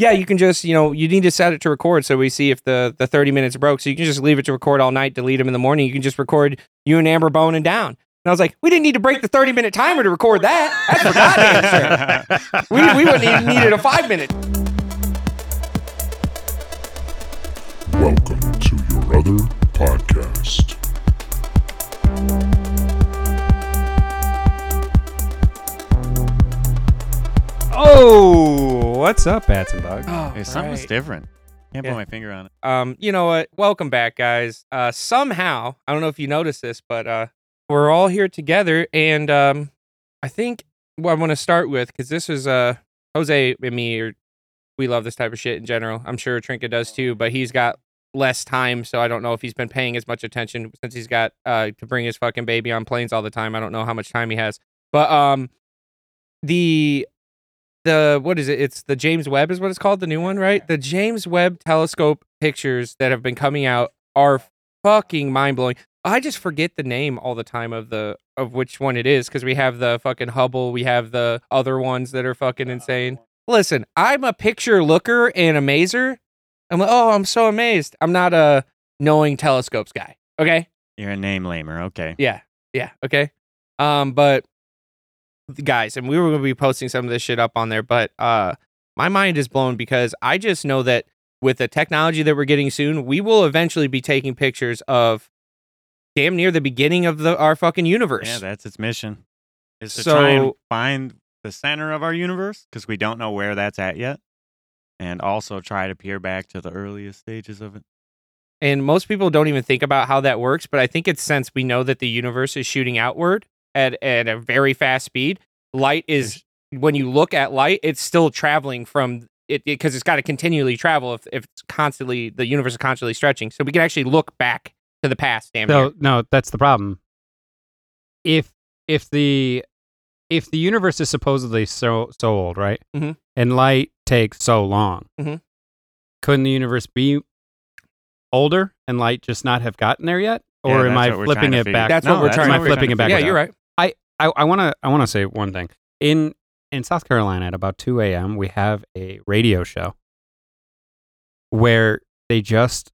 Yeah, you can just, you know, you need to set it to record so we see if the the 30 minutes broke. So you can just leave it to record all night, delete them in the morning. You can just record you and Amber Bone and down. And I was like, we didn't need to break the 30 minute timer to record that. That's for goddamn sure. We, we wouldn't even needed a five minute. Welcome to your other podcast. Oh, what's up, bats and bugs? Oh, Hey, something's right. different. Can't Yeah. put my finger on it. Um, you know what? Welcome back, guys. Uh, somehow, I don't know if you noticed this, but uh, we're all here together, and um, I think what I want to start with because this is uh Jose and me, or we love this type of shit in general. I'm sure Trinket does too, but he's got less time, so I don't know if he's been paying as much attention since he's got uh to bring his fucking baby on planes all the time. I don't know how much time he has, but um, the the what is it? It's the James Webb is what it's called, the new one, right? The James Webb telescope pictures that have been coming out are fucking mind blowing. I just forget the name all the time of the of which one it is because we have the fucking Hubble, we have the other ones that are fucking insane. Listen, I'm a picture looker and amazer. I'm like, oh, I'm so amazed. I'm not a knowing telescopes guy. Okay. You're a name lamer. Okay. Yeah. Yeah. Okay. Um, but guys, and we were gonna be posting some of this shit up on there, but uh my mind is blown because I just know that with the technology that we're getting soon, we will eventually be taking pictures of damn near the beginning of the our fucking universe. Yeah, that's its mission. Is to try and So- find the center of our universe because we don't know where that's at yet, and also try to peer back to the earliest stages of it. and most people don't even think about how that works, but I think it's since we know that the universe is shooting outward at at a very fast speed. Light is when you look at light, it's still traveling from it because it's got to continually travel if, if it's constantly the universe is constantly stretching. So we can actually look back to the past. Damn near. So no, that's the problem. If if the if the universe is supposedly so so old, right? Mhm. And light takes so long, Mhm. couldn't the universe be older and light just not have gotten there yet? Yeah, Or am I flipping it back? That's No, what we're trying. Am I flipping it back? yeah, you're right. I, I want to I want to say one thing. In in South Carolina at about 2 a.m. we have a radio show where they just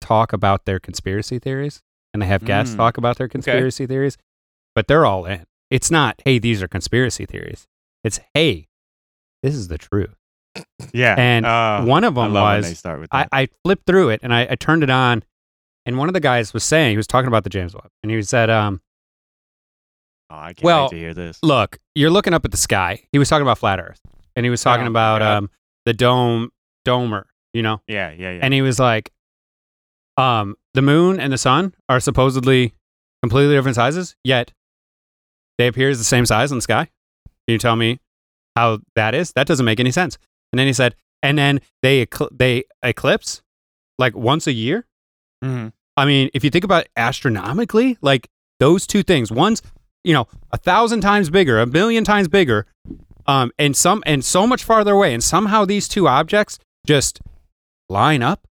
talk about their conspiracy theories and they have guests Mm. talk about their conspiracy theories, but they're all in. It's not, hey, these are conspiracy theories. It's, hey, this is the truth. Yeah, And uh, one of them they was I. I flipped through it and I, I turned it on, and one of the guys was saying he was talking about the James Webb, and he said, um, oh, I can't well, wait to hear this. look, you're looking up at the sky. He was talking about flat Earth, and he was talking Oh, about God. um the dome domer, you know, Yeah, yeah, yeah. and he was like, um, the moon and the sun are supposedly completely different sizes, yet they appear as the same size in the sky. Can you tell me how that is? That doesn't make any sense. And then he said, and then they ecl- they eclipse like once a year. Mhm. I mean, if you think about it astronomically, like those two things, one's you know a thousand times bigger, a million times bigger, um, and some and so much farther away, and somehow these two objects just line up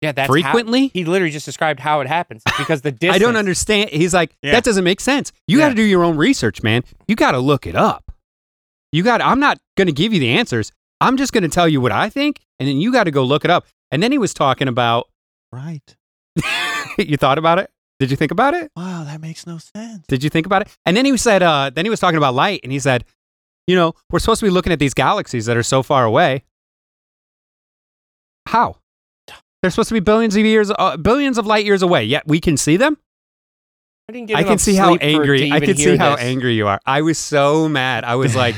Yeah, that's how- frequently. he literally just described how it happens because the distance. I don't understand. He's like, Yeah. that doesn't make sense. You got to do your own research, man. You got to look it up. You got. I'm not going to give you the answers. I'm just going to tell you what I think, and then you got to go look it up. And then he was talking about. Right. you thought about it? Did you think about it? Wow, that makes no sense. Did you think about it? And then he said, uh, then he was talking about light, and he said, you know, we're supposed to be looking at these galaxies that are so far away. How? They're supposed to be billions of years, uh, billions of light years away. Yet we can see them. I didn't get I can see how angry. I can see how this. angry you are. I was so mad. I was like,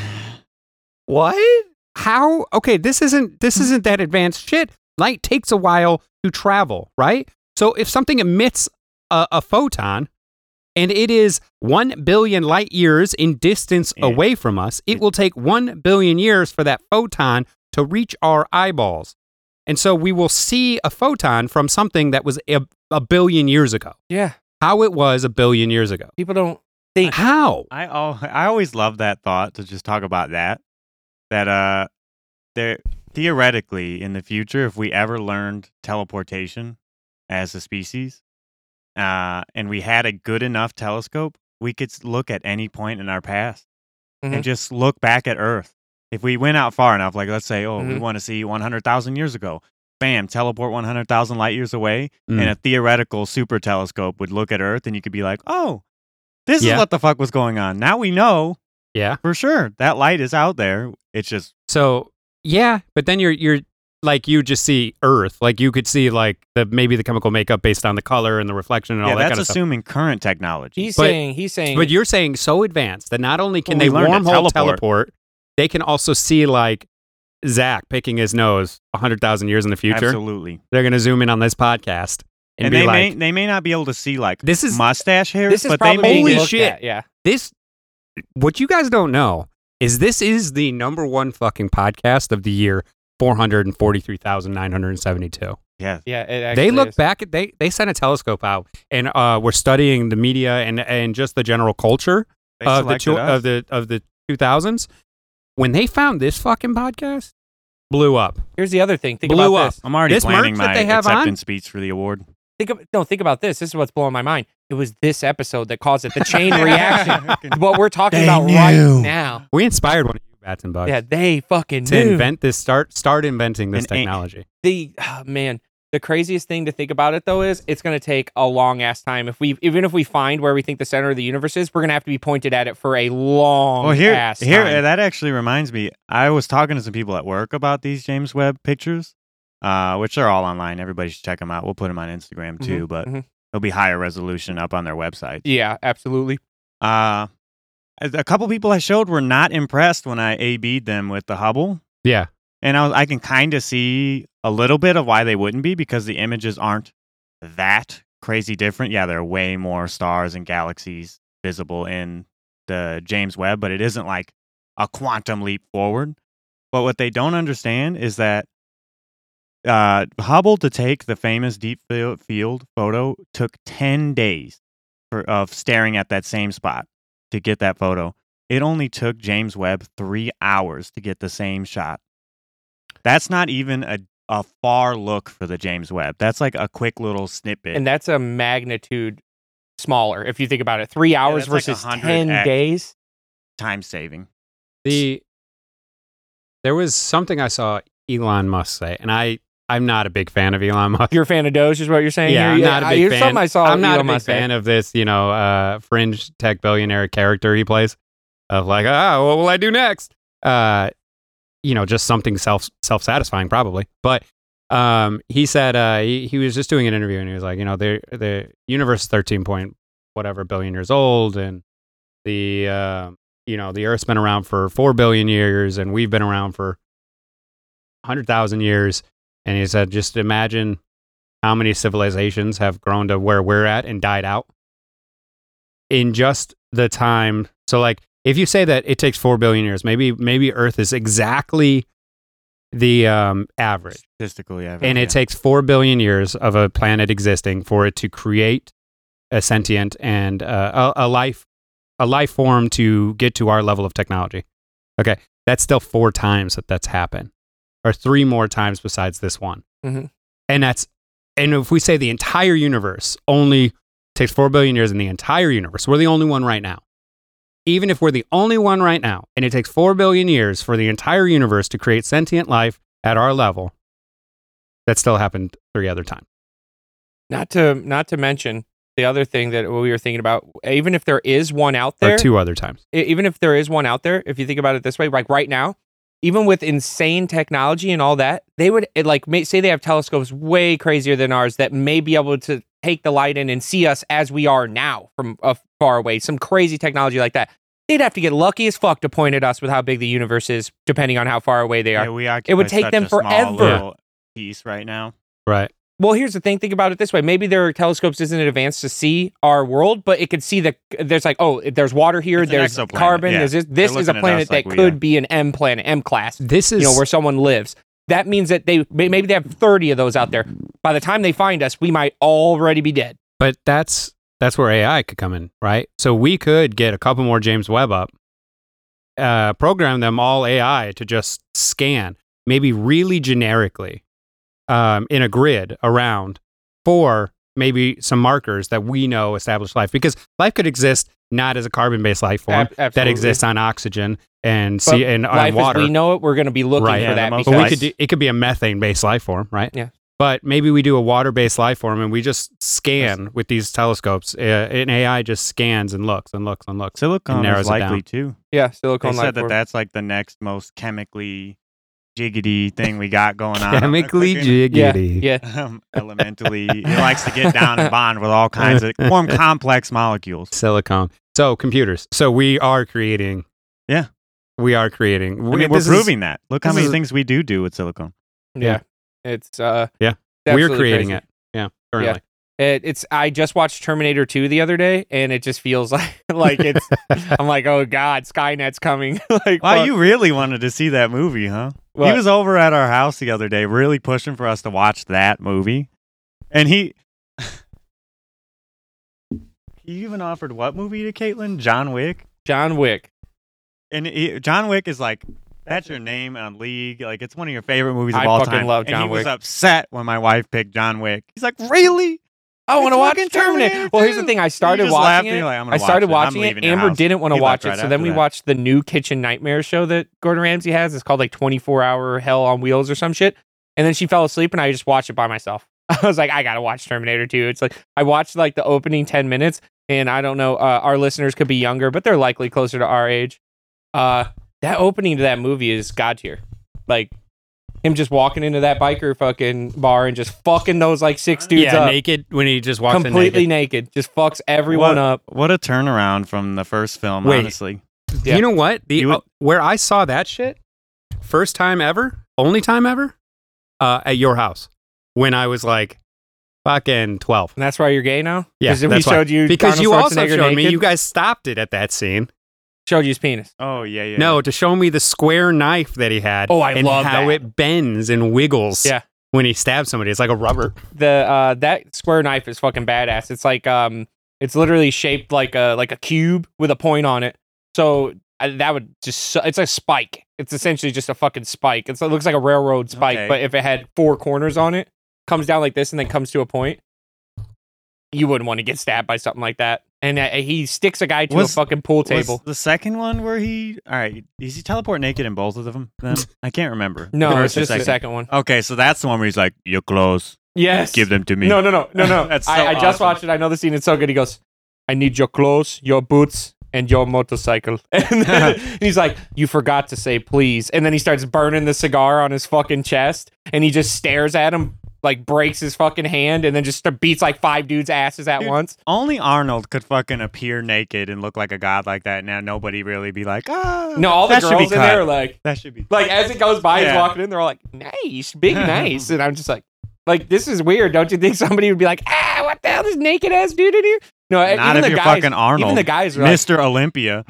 what? How? Okay, this isn't this isn't that advanced shit. Light takes a while to travel, right? So if something emits a, a photon and it is 1 billion light years in distance Yeah. away from us, it will take 1 billion years for that photon to reach our eyeballs. And so we will see a photon from something that was a, a billion years ago. Yeah, How it was a billion years ago. people don't think. How? I I always love that thought to just talk about that. That uh, there theoretically in the future, if we ever learned teleportation as a species, uh, and we had a good enough telescope, we could look at any point in our past Mhm. and just look back at Earth if we went out far enough, like let's say, oh, we Mhm. want to see 100,000 years ago, bam, teleport 100,000 light years away, Mm. and a theoretical super telescope would look at Earth, and you could be like, oh, this Yeah. is what the fuck was going on. Now we know Yeah. for sure that light is out there. It's just So yeah, but then you're you're like you just see Earth, like you could see like the maybe the chemical makeup based on the color and the reflection and all yeah, that that's kind of stuff. assuming current technology. He's But- saying he's saying But you're saying so advanced that not only can Well, they wormhole teleport. teleport. they can also see like Zach picking his nose hundred thousand years in the future. Absolutely. They're gonna zoom in on this podcast and, And, they like, may they may not be able to see like "This is mustache hair, this is but they probably may Holy shit. at, Yeah. this." What you guys don't know is this is the number one fucking podcast of the year, four hundred and forty three thousand nine hundred and seventy two. yeah. Yeah. It they look is. back at they they sent a telescope out and uh we're studying the media and and just the general culture They of the two, us. of the of the 2000s when they found this fucking podcast blew up Here's the other thing. Think Blew about up. this. I'm already this planning merch that my they have on- acceptance speech for the award. Think of no. Think about this. This is what's blowing my mind. It was this episode that caused it. The chain reaction. what we're talking They about knew. right now. we inspired one of you bats and bugs Yeah, they fucking to knew. invent this start start inventing this An a- technology the oh, man the craziest thing to think about it though is it's going to take a long ass time if we even if we find where we think the center of the universe is we're going to have to be pointed at it for a long Well, here, ass here, time. that actually reminds me. I was talking to some people at work about these James Webb pictures, uh, which are all online. Everybody should check them out. We'll put them on Instagram too, Mhm, but mhm. they'll be higher resolution up on their website. yeah absolutely Uh, a couple people I showed were not impressed when I A/B'd them with the Hubble, yeah and I, was, I can kind of see a little bit of why they wouldn't be because the images aren't that crazy different. Yeah, there are way more stars and galaxies visible in the James Webb, but it isn't like a quantum leap forward. But what they don't understand is that uh, Hubble to take the famous deep field photo took 10 days for, of staring at that same spot to get that photo. It only took James Webb three hours to get the same shot. That's not even a, a far look for the James Webb. That's like a quick little snippet. and that's a magnitude smaller if you think about it three hours that's like versus 100 10 days time saving. the there was something i saw elon musk say and i i'm not a big fan of elon musk you're a fan of doge is what you're saying yeah, here? I'm not a big fan. something i saw I'm not Elon a big Musk say. fan of this, you know, uh, fringe tech billionaire character he plays. Of like, ah, what will I do next? Uh, you know, just something self self satisfying, probably. But um, he said uh, he, he was just doing an interview and he was like, you know, the the universe is thirteen point whatever billion years old, and the uh, you know the Earth's been around for four billion years, and we've been around for hundred thousand years. And he said, just imagine how many civilizations have grown to where we're at and died out in just the time. So, like, if you say that it takes four billion years, maybe maybe Earth is exactly the um, average, Statistical, yeah. and yeah. it takes four billion years of a planet existing for it to create a sentient and uh, a, a life a life form to get to our level of technology. Okay, that's still four times that that's happened, or three more times besides this one. Mhm. And that's and if we say the entire universe only takes four billion years in the entire universe, we're the only one right now. Even if we're the only one right now, and it takes four billion years for the entire universe to create sentient life at our level, that still happened three other times. not to not to mention the other thing that we were thinking about even if there is one out there, Or two other times. even if there is one out there, if you think about it this way, like right now, even with insane technology and all that, they would it, like may, say they have telescopes way crazier than ours that may be able to take the light in and see us as we are now from uh, far away. Some crazy technology like that. They'd have to get lucky as fuck to point at us with how big the universe is, depending on how far away they are. Yeah, we It would take them forever. little Piece right now. Right. Well, here's the thing. Think about it this way. Maybe their telescopes isn't advanced to see our world, but it could see the. There's like, oh, there's water here. It's there's carbon. yeah. There's this. This is a planet us like that we could be an M planet, M class. This is You know where someone lives. That means that they maybe they have 30 of those out there. By the time they find us, we might already be dead. But that's that's where AI could come in, right? So we could get a couple more James Webb up, uh, program them all AI to just scan, maybe really generically, um, in a grid around for maybe some markers that we know establish life, because life could exist not as a carbon-based life form Ab- that exists on oxygen and But see and on water. as we know it, we're going to be looking Right. for Yeah, that the But we could do, it could be a methane-based life form, right? Yeah. But maybe we do a water-based life form and we just scan with these telescopes. Uh, an AI just scans and looks and looks and looks. Silicon narrows is it likely down. too. yeah, silicon. They silicone life said that form. that's like the next most chemically jiggity thing we got going on. Chemically Freaking, yeah, yeah. um, elementally, he likes to get down and bond with all kinds of form complex molecules. Silicone. So computers. So we are creating. Yeah. We are creating. I mean, we're this is- proving that. Look how many is- things we do do with silicone. Yeah. It's uh Yeah. it's we're creating crazy. it. Yeah. Currently. It, it's I just watched Terminator 2 the other day and it just feels like like it's I'm like, "Oh god, Skynet's coming." like Wow, fuck. you really wanted to see that movie, huh? What? He was over at our house the other day, really pushing for us to watch that movie, and he he even offered what movie to Caitlin? John Wick, John Wick. and he, John Wick is like. That's your name on League. Like it's one of your favorite movies of I all fucking time. love and John he was upset when my wife picked John Wick. He's like, "Really? I want to watch Terminator. Terminator Well, here's the thing. I started watching it. like, "I'm gonna I started watch watching it. Amber house." didn't want to watch it, right so then we that. watched the new Kitchen Nightmare show that Gordon Ramsay has. It's called like 24 Hour Hell on Wheels or some shit. And then she fell asleep, and I just watched it by myself. I was like, I gotta watch Terminator 2. It's like I watched like the opening 10 minutes, and I don't know. Uh, our listeners could be younger, but they're likely closer to our age. Uh, that opening to that movie is god tier. Like him just walking into that biker fucking bar and just fucking those like six dudes yeah, up, naked when he just walks in completely naked. naked. just fucks everyone What- up. What a turnaround from the first film, Wait. honestly. Yeah. You know what? The You would- uh, where I saw that shit, first time ever, only time ever, uh, at your house when I was like fucking twelve. And that's why you're gay now? Yeah, Because we that's why. showed you Because Arnold you also Schwarzenegger showed me. You guys stopped it at that scene. Showed you his penis. Oh yeah, yeah. No, to show me the square knife that he had. Oh, I and love how that. it bends and wiggles. Yeah. When he stabs somebody, it's like a rubber. The uh that square knife is fucking badass. It's like um it's literally shaped like a like a cube with a point on it. So uh, that would just su- it's a spike. It's essentially just a fucking spike. It's, it looks like a railroad spike, Okay. but if it had four corners on it, comes down like this and then comes to a point. You wouldn't want to get stabbed by something like that. And uh, he sticks a guy to Was- a fucking pool Was table. the second one where he? All right, is he teleport naked in both of them? Then I can't remember. No, it's just the second? second one. Okay, so that's the one where he's like, "You're close. Yes. Give them to me." No, no, no, no, no. That's so I, I just watched it. I know the scene. It's so good. He goes, "I need your clothes, your boots, and your motorcycle." And then he's like, "You forgot to say please." And then he starts burning the cigar on his fucking chest, and he just stares at him, like breaks his fucking hand, and then just beats like five dudes' asses at Dude, once. Only Arnold could fucking appear naked and look like a god like that. Now nobody really be like, ah. No, all the girls in cut. there are like, That should be. like as it goes by, he's walking in. They're all like, "Nice, big nice," and I'm just like. Like this is weird, don't you think? Somebody would be like, "Ah, what the hell, is naked ass dude in here?" No, Not even if the you're guys, fucking Arnold. Even the guys are like, Mr. Olympia.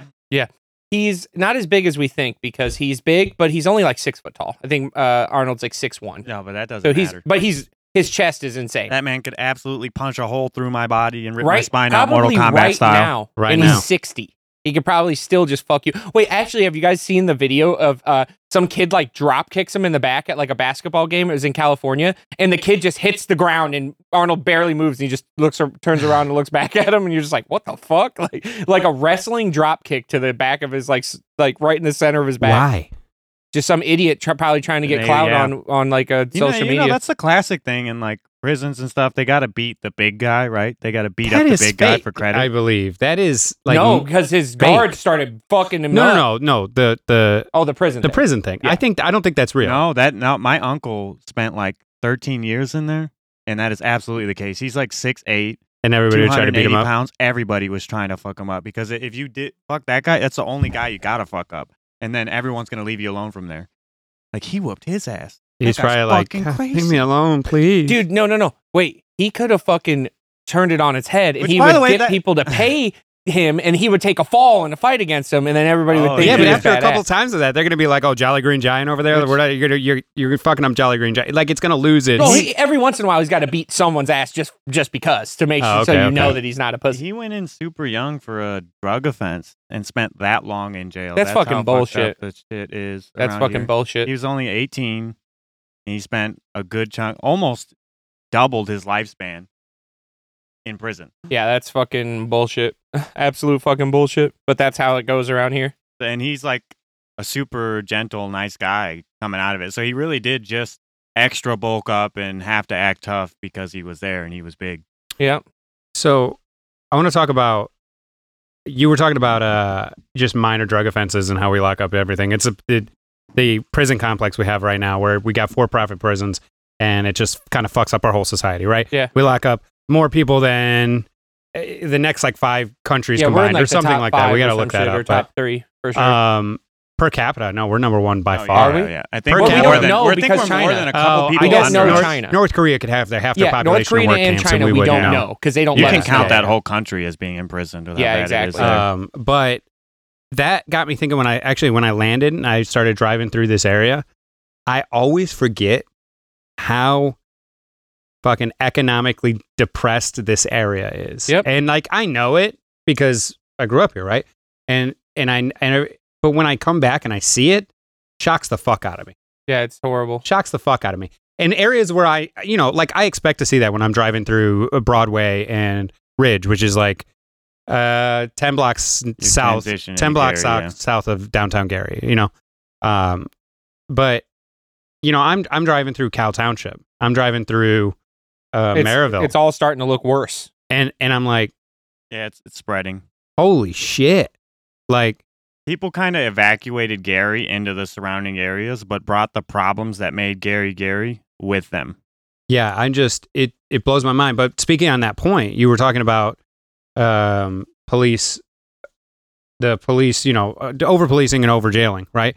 He's not as big as we think because he's big, but he's only like six foot tall. I think uh, Arnold's like six one. No, but that doesn't So he's, matter. but he's his chest is insane. That man could absolutely punch a hole through my body and rip my right, spine out Mortal probably Kombat right style. now, Right and now. he's sixty. He could probably still just fuck you. Wait, actually, have you guys seen the video of uh, some kid like drop kicks him in the back at like a basketball game? It was in California, and the kid just hits the ground, and Arnold barely moves, and he just looks, or, turns around and looks back at him, and you're just like, what the fuck? Like, like a wrestling drop kick to the back of his like, like right in the center of his back. Why? Just some idiot try, probably trying to get Yeah, clout yeah. on on like a You know, social you media. know, that's the classic thing in like prisons and stuff. They got to beat the big guy, right? They got to beat That up the is big guy for credit. I believe that is like no, because his fake. guard started fucking him no, up. no, no, no. The the Oh, the prison. the thing. prison thing. Yeah. I think I don't think that's real. No, that no. My uncle spent like 13 years in there, and that is absolutely the case. He's like six eight, And everybody would try to beat 280 him up. pounds. Everybody was trying to fuck him up because if you did fuck that guy, that's the only guy you gotta fuck up, and then everyone's gonna leave you alone from there. Like he whooped his ass. He's That probably like, crazy." leave me alone, please, dude. No, no, no. Wait, he could have fucking turned it on its head, and Which, he would way, get that- people to pay him, and he would take a fall in a fight against him, and then everybody would Oh, think Yeah, but was after a couple badass. times of that, they're gonna be like, "Oh, Jolly Green Giant over there. Which- We're not, you're, you're you're fucking up Jolly Green Giant. Like it's gonna lose it No, he, every once in a while he's got to beat someone's ass just just because to make Oh, sure so okay, you know that he's not a pussy. He went in super young for a drug offense and spent that long in jail. That's fucking bullshit. up The shit is. That's fucking here. bullshit. He was only 18. And he spent a good chunk, almost doubled his lifespan in prison. Yeah, that's fucking bullshit. Absolute fucking bullshit. But that's how it goes around here. And he's like a super gentle, nice guy coming out of it. So he really did just extra bulk up and have to act tough because he was there and he was big. Yeah. So I want to talk about. You were talking about uh, just minor drug offenses and how we lock up everything. It's a it, the prison complex we have right now, where we got for-profit prisons, and it just kind of fucks up our whole society, right? Yeah. we lock up more people than uh, the next like five countries Yeah, combined, like or something like that. We got to some look that shit, Or up. top three for sure. um, per capita, no, we're number one by Oh, far. Are yeah, we? Yeah, I think Per we're capita. more We than don't know we're, because we're more than a couple Oh, people. I guess don't know under North. China. North Korea could have their half their yeah, North population in Korea work and China, and we, we don't wouldn't know because they don't You let can us count know. that whole country as being imprisoned. Yeah, bad it is exactly. Um, but that got me thinking when I actually when I landed and I started driving through this area, I always forget how fucking economically depressed this area is. Yep. And like I know it because I grew up here, right? And and I and I, but when I come back and I see it, shocks the fuck out of me. Yeah, it's horrible. Shocks the fuck out of me. And areas where I, you know, like I expect to see that when I'm driving through uh, Broadway and Ridge, which is like uh 10 blocks south 10 blocks Gary, south, yeah. south of downtown Gary, you know. Um but you know, I'm I'm driving through Cal Township. I'm driving through uh it's, Merrillville. It's all starting to look worse. and and I'm like, Yeah, it's it's spreading. "Holy shit." Like People kind of evacuated Gary into the surrounding areas, but brought the problems that made Gary Gary with them. Yeah, I'm just it it blows my mind. But speaking on that point, you were talking about um, police, the police, you know, uh, over policing and over jailing, right?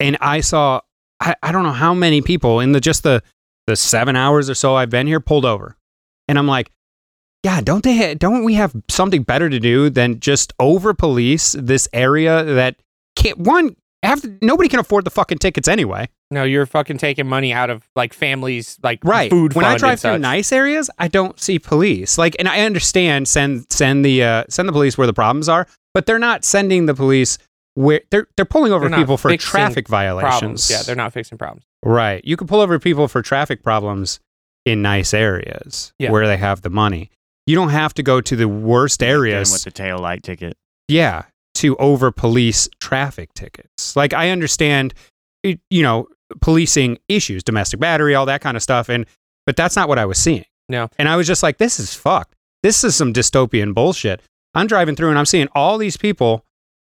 And I saw, I, I don't know how many people in the just the the seven hours or so I've been here pulled over, and I'm like, yeah, don't they? Ha- don't we have something better to do than just over police this area that can't one have nobody can afford the fucking tickets anyway. No, you're fucking taking money out of like families, like right food. when i drive through such. nice areas i don't see police like and i understand send send the uh send the police where the problems are but they're not sending the police where they're they're pulling over They're people for traffic violations problems. Yeah, they're not fixing problems. Right you can pull over people for traffic problems in nice areas Yeah. where they have the money you don't have to go to the worst areas with the tail light ticket. yeah to over police traffic tickets like i understand you know policing issues domestic battery all that kind of stuff and but that's not what i was seeing No. and i was just like this is fucked this is some dystopian bullshit i'm driving through and i'm seeing all these people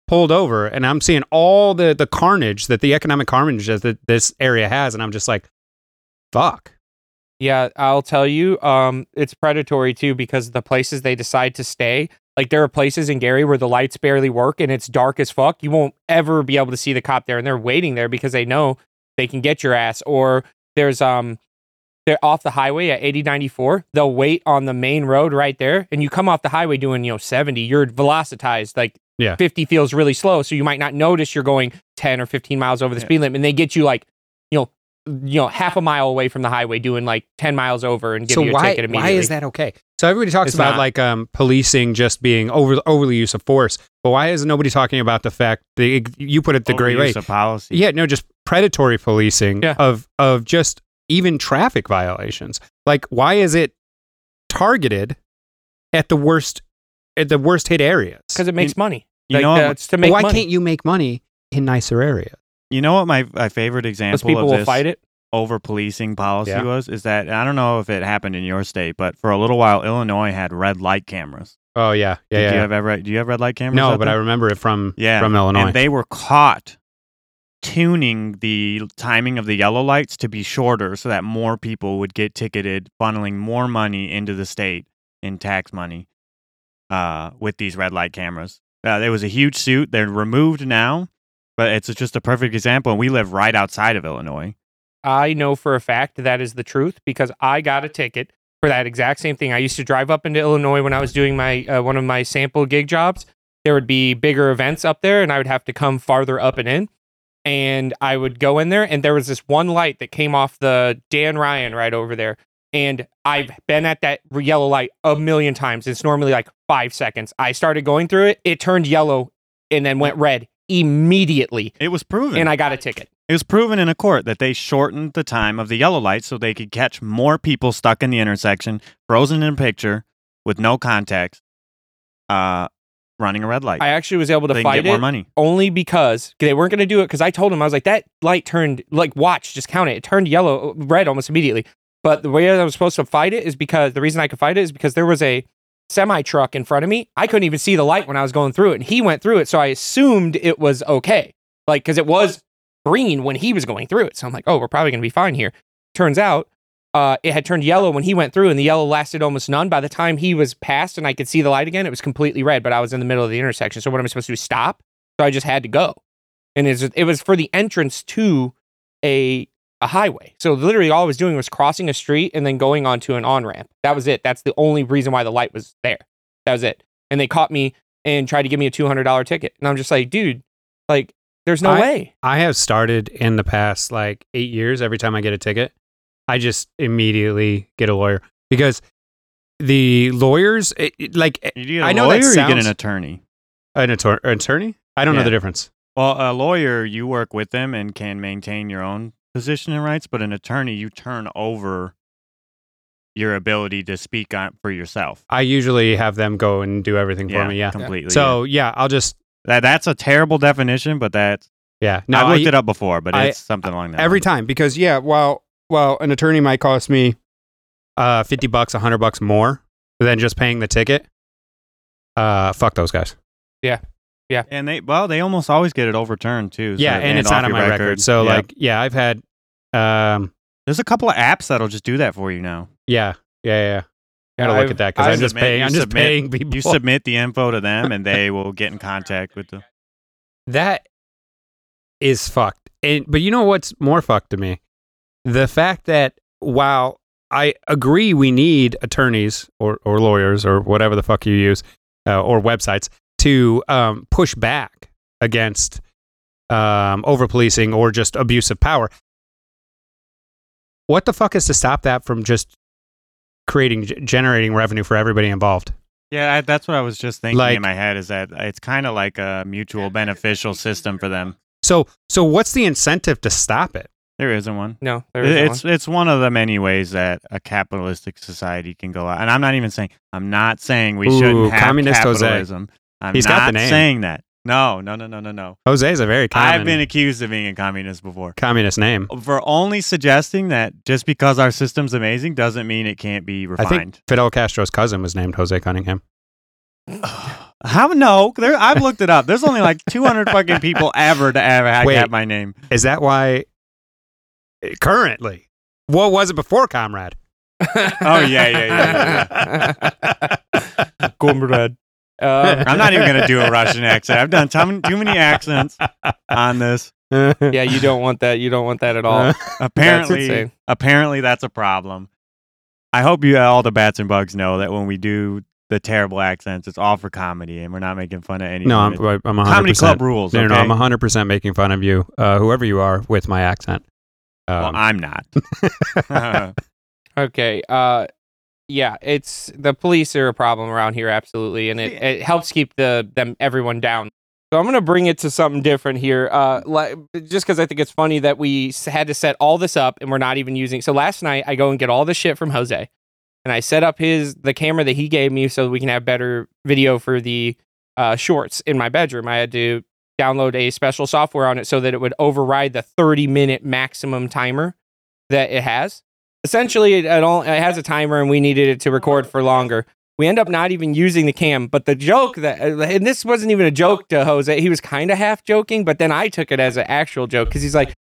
pulled over and i'm seeing all the the carnage that the economic carnage that this area has and i'm just like fuck Yeah, I'll tell you, um, it's predatory too because the places they decide to stay. Like there are places in Gary where the lights barely work and it's dark as fuck. You won't ever be able to see the cop there, and they're waiting there because they know they can get your ass. Or there's um, they're off the highway at 8094. They'll wait on the main road right there, and you come off the highway doing you know 70. You're velocitized like Yeah. 50 feels really slow, so you might not notice you're going 10 or 15 miles over the Yeah. speed limit, and they get you like you know you know half a mile away from the highway doing like 10 miles over and give so you a why, ticket immediately. why is that okay so everybody talks It's about not. like um, policing just being over overly use of force but why is nobody talking about the fact the you put it the great way Overuse of policy. Yeah, no, just predatory policing Yeah. of of just even traffic violations. Like, why is it targeted at the worst at the worst hit areas? Because it makes money. You like, know, what- uh, that's to make why money. can't you make money in nicer areas? you know what my, my favorite example people of will this fight it. over policing policy Yeah. was is that I don't know if it happened in your state, but for a little while Illinois had red light cameras. Oh yeah, yeah, Did yeah. you have ever do you have red light cameras? no, out but I remember it from yeah from Illinois. and they were caught tuning the timing of the yellow lights to be shorter so that more people would get ticketed, funneling more money into the state in tax money uh, with these red light cameras. Uh, there was a huge suit. They're removed now, but it's just a perfect example. And we live right outside of Illinois. I know for a fact that is the truth because I got a ticket for that exact same thing. I used to drive up into Illinois when I was doing my uh, one of my sample gig jobs. There would be bigger events up there, and I would have to come farther up and in. And I would go in there, and there was this one light that came off the Dan Ryan right over there. And I've been at that yellow light a million times. It's normally like five seconds. I started going through it, it turned yellow and then went red immediately. It was proven. And I got a ticket. It was proven in a court that they shortened the time of the yellow light so they could catch more people stuck in the intersection, frozen in a picture, with no context, uh, running a red light. I actually was able to can fight get more money. only because they weren't going to do it because I told them I was like that light turned like watch just count it it turned yellow red almost immediately. But the way I was supposed to fight it is because the reason I could fight it is because there was a semi truck in front of me. I couldn't even see the light when I was going through it, and he went through it, so I assumed it was okay. Like because it was green when he was going through it, so I'm like, oh, we're probably going to be fine here. Turns out. Uh, it had turned yellow when he went through, and the yellow lasted almost none. By the time he was past and I could see the light again, it was completely red. But I was in the middle of the intersection, so what am I supposed to do? Stop? So I just had to go, and it was for the entrance to a a highway. So literally, all I was doing was crossing a street and then going onto an on ramp. That was it. That's the only reason why the light was there. That was it. And they caught me and tried to give me a two hundred dollar ticket, and I'm just like, dude, like, there's no I- way. I have started in the past like eight years. Every time I get a ticket, I just immediately get a lawyer because the lawyers, it, it- like You get a I know lawyer that or you get an attorney. an attor- attorney. I don't know the difference. Well, a lawyer, you work with them and can maintain your own position and rights, but an attorney, you turn over your ability to speak on for yourself. I usually have them go and do everything yeah, for me. Yeah. completely. So yeah, I'll just that that's a terrible definition, but that yeah. No, I've I- looked it up before, but I- it's something along that. every line. time because yeah, while while an attorney might cost me uh fifty bucks, hundred bucks more than just paying the ticket. Uh, fuck those guys. Yeah. Yeah. And they well, they almost always get it overturned too. so- yeah, and it's not on your my record. So Yeah. like, yeah, I've had, um, there's a couple of apps that'll just do that for you now. yeah, yeah, yeah. Gotta I've- look at that because I've I'm just submit- paying. you I'm just submit- paying people. You submit the info to them, and they will get in contact with the. that is fucked. And but you know what's more fucked to me? The fact that while I agree we need attorneys or or lawyers or whatever the fuck you use uh, or websites to um, push back against um, over policing or just abuse of power. What the fuck is to stop that from just creating generating revenue for everybody involved? Yeah, I, that's what I was just thinking Like- in my head. Is that it's kind of like a mutual beneficial system for them. So so what's the incentive to stop it? There isn't one. No, there It- isn't it's it's one of the many ways that a capitalistic society can go out. And I'm not even saying I'm not saying we Ooh, shouldn't have communist Jose. capitalism. I'm He's got not the name. saying that. No, no, no, no, no, no. Jose is a very common I've been accused of being a communist before. communist name. For only suggesting that just because our system's amazing doesn't mean it can't be refined. I think Fidel Castro's cousin was named Jose Cunningham. How no? There, I've looked it up. There's only like 200 fucking people ever to ever have Wait. have my name. Is that why currently? What was it before Comrade? Oh yeah, yeah, yeah. yeah. Comrade. Uh, I'm not even gonna do a Russian accent. I've done too, too many accents on this. yeah, you don't want that. You don't want that at all. Apparently, insane. apparently that's a problem. I hope you all the bats and bugs know that when we do the terrible accents, it's all for comedy, and we're not making fun of anything. no, I'm, I'm 100%. comedy club rules. No, okay? no, I'm 100% making fun of you, uh, whoever you are, with my accent. well, Um, I'm not. Okay. Uh, yeah, it's the police are a problem around here, absolutely, and it, it helps keep the them everyone down. So I'm gonna bring it to something different here. Uh, li- just because I think it's funny that we had to set all this up and we're not even using. So last night I go and get all the shit from Jose, and I set up his the camera that he gave me so we can have better video for the uh, shorts in my bedroom. I had to download a special software on it so that it would override the 30 minute maximum timer that it has. Essentially, it, all, it has a timer, and we needed it to record for longer. We end up not even using the cam, but the joke that, uh, and this wasn't even a joke to Jose. He was kind of half joking, but then I took it as an actual joke because he's like,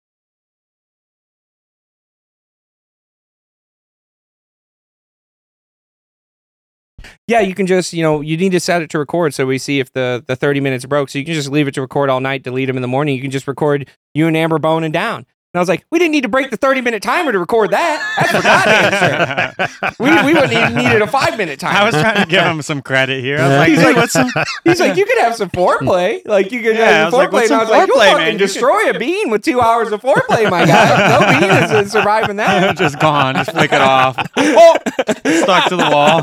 yeah, you can just, you know, you need to set it to record so we see if the, the 30 minutes broke. So you can just leave it to record all night, delete them in the morning. You can just record you and Amber boning down. And I was like, we didn't need to break the 30 minute timer to record that. That's for goddamn sure. We, we wouldn't even needed a five minute timer. I was trying to give him some credit here. I was like, He's like- what's some? He's like, you could have some foreplay. Like you could Yeah, have like, foreplay. and I was like, you'll fucking man? You could- destroy a bean with two hours of foreplay, my guy. No bean is is surviving that. just gone. Just flick it off. Oh, stuck to the wall.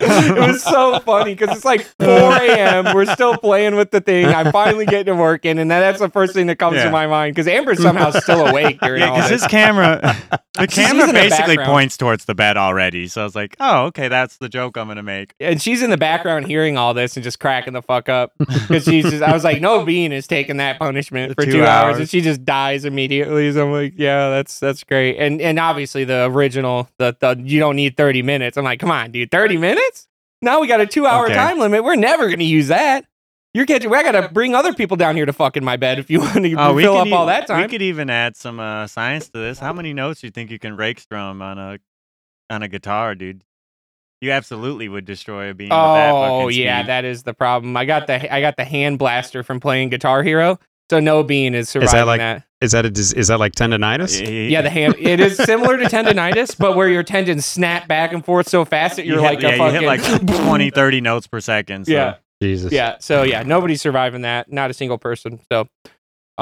it was so funny because it's like 4 a.m. We're still playing with the thing. I'm finally getting to working, and then that's the first thing that comes Yeah. to my mind because Amber's somehow somehow still awake during Yeah, all because this. his camera, the camera in the basically points towards the bed already. So I was like, oh, okay, that's the joke I'm gonna make. and she's in the background hearing all this and just cracking the fuck up because she's just. I was like, no bean is taking that punishment for Two two, hours. hours. and she just dies immediately. So I'm like, yeah, that's that's great. And and obviously the original, the the you don't need 30 minutes. I'm like, come on, dude, 30 minutes? Now we got a two hour Okay. time limit. We're never gonna use that. You're catching. I gotta bring other people down here to fuck in my bed if you want to Oh, fill could up all e- that time. We could even add some uh, science to this. How many notes do you think you can rake strum on a on a guitar, dude? You absolutely would destroy a beam. with that Oh yeah, speed. that is the problem. I got the I got the hand blaster from playing Guitar Hero, so no bean is surviving like- that. Is that a is that like tendonitis? Yeah, the hand. It is similar to tendonitis, but where your tendons snap back and forth so fast that You you're hit- like yeah, a you hit like 20, 30 notes per second. So. Yeah, Jesus. yeah. So yeah, nobody's surviving that. Not a single person. So,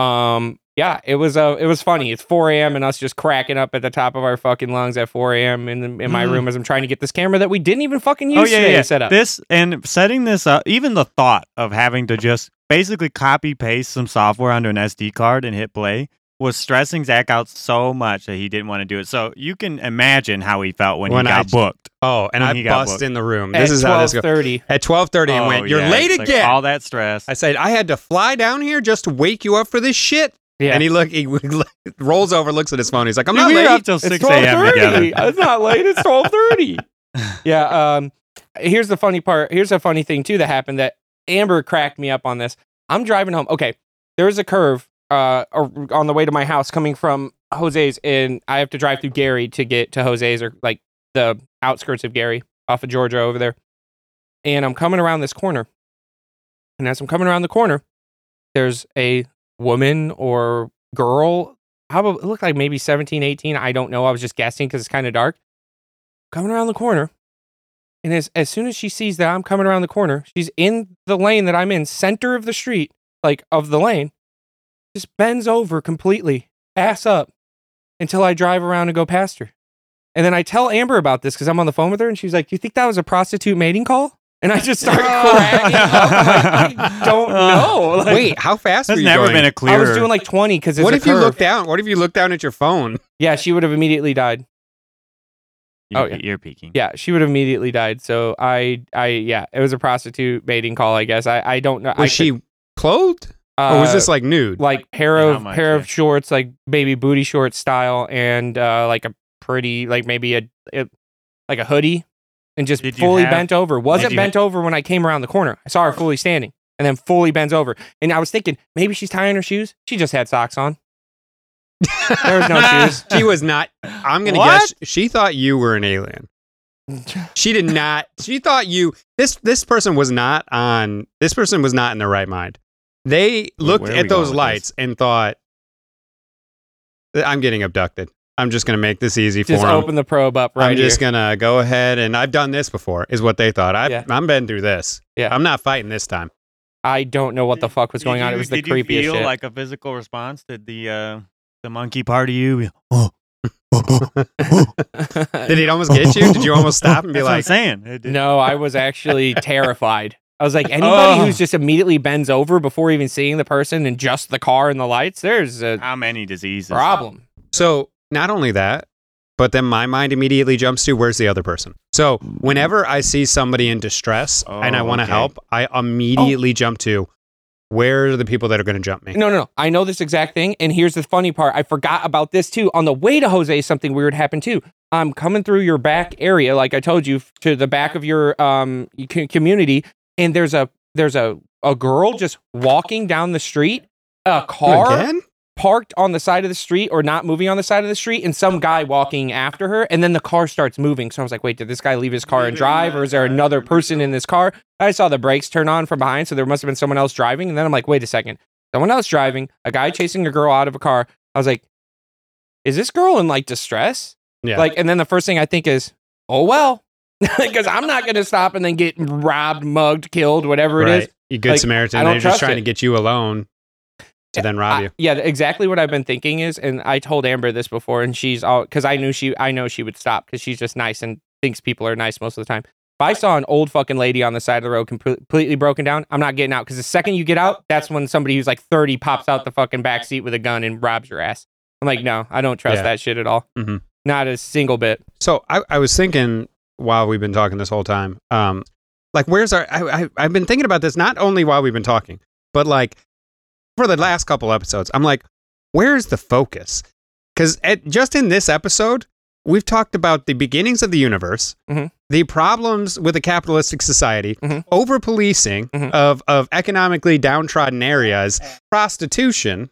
um, yeah, it was uh, it was funny. It's 4 a.m. and us just cracking up at the top of our fucking lungs at 4 a.m. in in my Mhm. room as I'm trying to get this camera that we didn't even fucking use Oh yeah, today yeah. set up. This and setting this up, even the thought of having to just basically copy paste some software onto an SD card and hit play was stressing Zach out so much that he didn't want to do it. So you can imagine how he felt when, When he got j- booked. Oh, and I he got bust booked. in the room. at This is how this goes. 12:30. At twelve thirty, and Oh, went. You're yeah, late it's like again. all that stress. I said I had to fly down here just to wake you up for this shit. Yeah. And he look, he rolls over, looks at his phone. He's like, "I'm Dude, not late." up till It's six a.m. 12:30. It's not late. It's twelve thirty. yeah. Um. Here's the funny part. Here's a funny thing too that happened that Amber cracked me up on this. I'm driving home. Okay. There's a curve uh on the way to my house coming from Jose's, and I have to drive through Gary to get to Jose's or like the outskirts of Gary off of Georgia over there. And I'm coming around this corner, and as I'm coming around the corner, there's a woman or girl probably it looked like maybe 17 18 i don't know i was just guessing because it's kind of dark coming around the corner and as, as soon as she sees that i'm coming around the corner she's in the lane that i'm in center of the street like of the lane just bends over completely ass up until i drive around and go past her and then i tell amber about this because i'm on the phone with her and she's like do you think that was a prostitute mating call and i just start cracking up I'm like, i don't uh, know Like, Wait, how fast There's were you never going? been a clear. I was doing like 20 because What a if you curve. looked down? What if you looked down at your phone? yeah she would have immediately died You're, Oh, yeah. you're peeking. Yeah, she would have immediately died. So I, I, yeah, it was a prostitute mating call. I guess I, I don't know. I Was she clothed, could- or was uh, this like nude? like pair of much, pair yeah. of shorts, like baby booty shorts style, and uh, like a pretty, like maybe a, a like a hoodie, and just Did fully have- bent over. Wasn't you bent over when I came around the corner. I saw her fully standing, and then fully bends over. And I was thinking maybe she's tying her shoes. She just had socks on. There was no shoes. she was not. I'm gonna What? guess she thought you were an alien. She did not. She thought you. This this person was not on. This person was not in their right mind. They looked where at those lights and thought, "I'm getting abducted. I'm just gonna make this easy Just for 'em. open the probe up right I'm just gonna go ahead and I've done this before. Is what they thought. I Yeah. I'm been through this. Yeah. I'm not fighting this time. I don't know what the fuck was Did going on. It was the creepiest. did you feel shit. like a physical response? Did the uh, the monkey part of you? Did it almost get you? Did you almost stop and be That's what I'm like, saying. No, I was actually terrified. I was like, anybody Oh. who's just immediately bends over before even seeing the person and just the car and the lights, there's a How many diseases? problem. So not only that, but then my mind immediately jumps to where's the other person. So whenever I see somebody in distress and I Oh, want to okay. help, I immediately jump to where are the people that are going to jump me? No, no, no. I know this exact thing. And here's the funny part. I forgot about this too. On the way to Jose, something weird happened too. I'm coming through your back area, like I told you, to the back of your um community, and there's a there's a a girl just walking down the street, a car Again? parked on the side of the street or not moving on the side of the street and some guy walking after her and then the car starts moving. So i was like wait did this guy leave his car and drive or is there another person in this car? I saw the brakes turn on from behind so there must have been someone else driving and then i'm like wait a second. Someone else driving a guy chasing a girl out of a car. I was like is this girl in like distress? Yeah. like and then the first thing i think is oh well because i'm not going to stop and then get robbed mugged killed whatever it is right. You good Like, Samaritan. They're just trying it. to get you alone to then rob I- you. yeah, exactly what I've been thinking is, and I told Amber this before, and she's all because I knew she, I know she would stop because she's just nice and thinks people are nice most of the time. If I saw an old fucking lady on the side of the road completely broken down, I'm not getting out because the second you get out, that's when somebody who's like 30 pops out the fucking back seat with a gun and robs your ass. I'm like, no, I don't trust Yeah. that shit at all. Mhm. Not a single bit. So I, I was thinking while we've been talking this whole time, um, like where's our? I, I I've been thinking about this not only while we've been talking, but like for the last couple episodes. I'm like, where's the focus? Because just in this episode, we've talked about the beginnings of the universe, Mhm. the problems with a capitalistic society, Mhm. over policing Mhm. of of economically downtrodden areas, prostitution.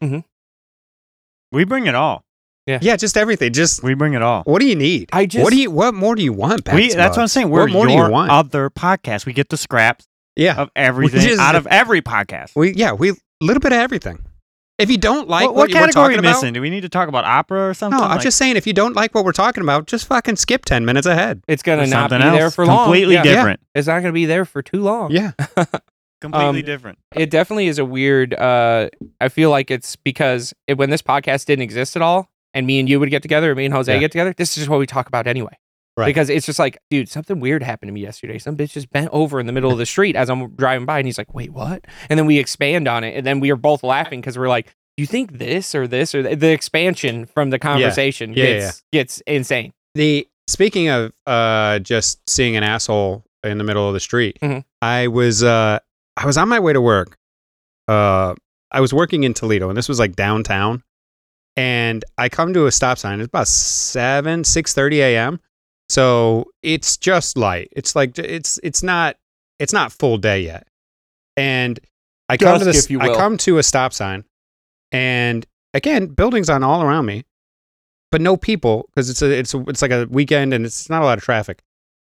We bring it all. Yeah, Yeah, just everything. Just We bring it all. what do you need? I just- what do you? What more do you want? We, that's what I'm saying. We're what more do your you want? other podcast. We get the scraps yeah, of everything just- out of every podcast. We yeah, we a little bit of everything. If you don't like what, what, what we're category are talking we about, missing? Do we need to talk about opera or something? no, I'm Like- just saying if you don't like what we're talking about, just fucking skip ten minutes ahead. It's going or to not be else. there for long. Completely Yeah. different. It's not going to be there for too long. Yeah, Completely Um, different. it definitely is a weird uh i feel like it's because it, when this podcast didn't exist at all and me and you would get together or me and jose Yeah. get together this is just what we talk about anyway Right. because it's just like dude something weird happened to me yesterday some bitch just bent over in the middle of the street as i'm driving by and he's like wait what and then we expand on it and then we are both laughing because we're like do you think this or this or th-? the expansion from the conversation Yeah, yeah, gets gets insane the speaking of uh just seeing an asshole in the middle of the street, Mhm. I was uh I was on my way to work. Uh, I was working in Toledo, and this was like downtown. And I come to a stop sign. It's about seven six thirty a.m. So it's just light. It's like it's it's not it's not full day yet. And I come to this. I come to a stop sign, and again, buildings on all around me, but no people because it's a it's a, it's like a weekend and it's not a lot of traffic.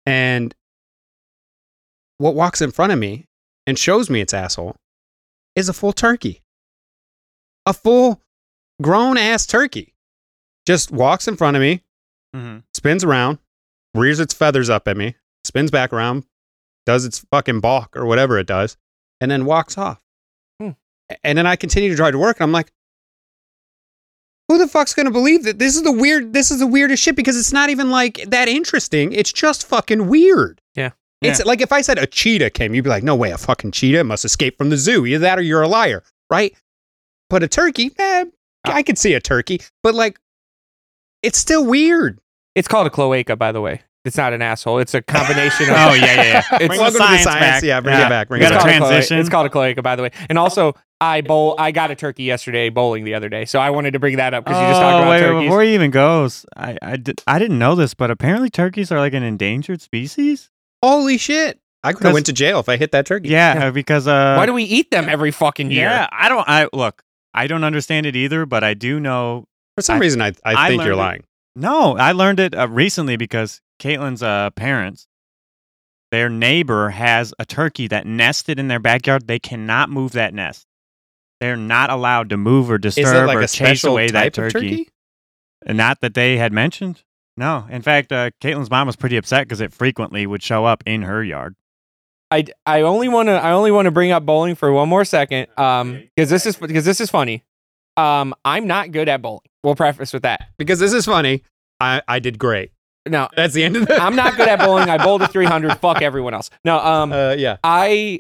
And what walks in front of me and shows me its asshole is a full turkey, a full grown ass turkey, just walks in front of me, Mhm. spins around, rears its feathers up at me, spins back around, does its fucking balk or whatever it does, and then walks off. Hmm. And then I continue to drive to work, and I'm like, who the fuck's gonna believe that this is the weird this is the weirdest shit because it's not even like that interesting. It's just fucking weird. Yeah. It's like if I said a cheetah came, you'd be like, no way, a fucking cheetah must escape from the zoo. Either that or you're a liar, right? But a turkey, eh, I could see a turkey, but like, it's still weird. it's called a cloaca by the way it's not an asshole it's a combination of Oh yeah, yeah, yeah. It's- Bring the Welcome the science science. back. Yeah, bring Yeah. it back. Bring We it it's back. called a transition. cloaca. It's called a cloaca, by the way. And also, I bowl. I got a turkey yesterday bowling the other day, so I wanted to bring that up because you just talked Oh, about wait, turkeys. Before he even goes, I, I, did, I didn't know this, but apparently turkeys are like an endangered species. Holy shit! I could have 'Cause- went to jail if I hit that turkey. Yeah, Yeah. because uh, Why do we eat them every fucking year? yeah, I don't. I look, I don't understand it either, but I do know. For some I- reason, I, I, I think you're learned it- lying. No, I learned it uh, recently because Caitlin's uh, parents, their neighbor has a turkey that nested in their backyard. They cannot move that nest. They're not allowed to move or disturb like or chase away that turkey. turkey? And Not that they had mentioned. No, in fact, uh, Caitlin's mom was pretty upset because it frequently would show up in her yard. I, I only want to I only want to bring up bowling for one more second, um, because this is because this is funny. Um, I'm not good at bowling. We'll preface with that. Because this is funny. I, I did great. No, That's the end of the. I'm not good at bowling. I bowled a 300. Fuck everyone else. No, um, Uh, yeah. I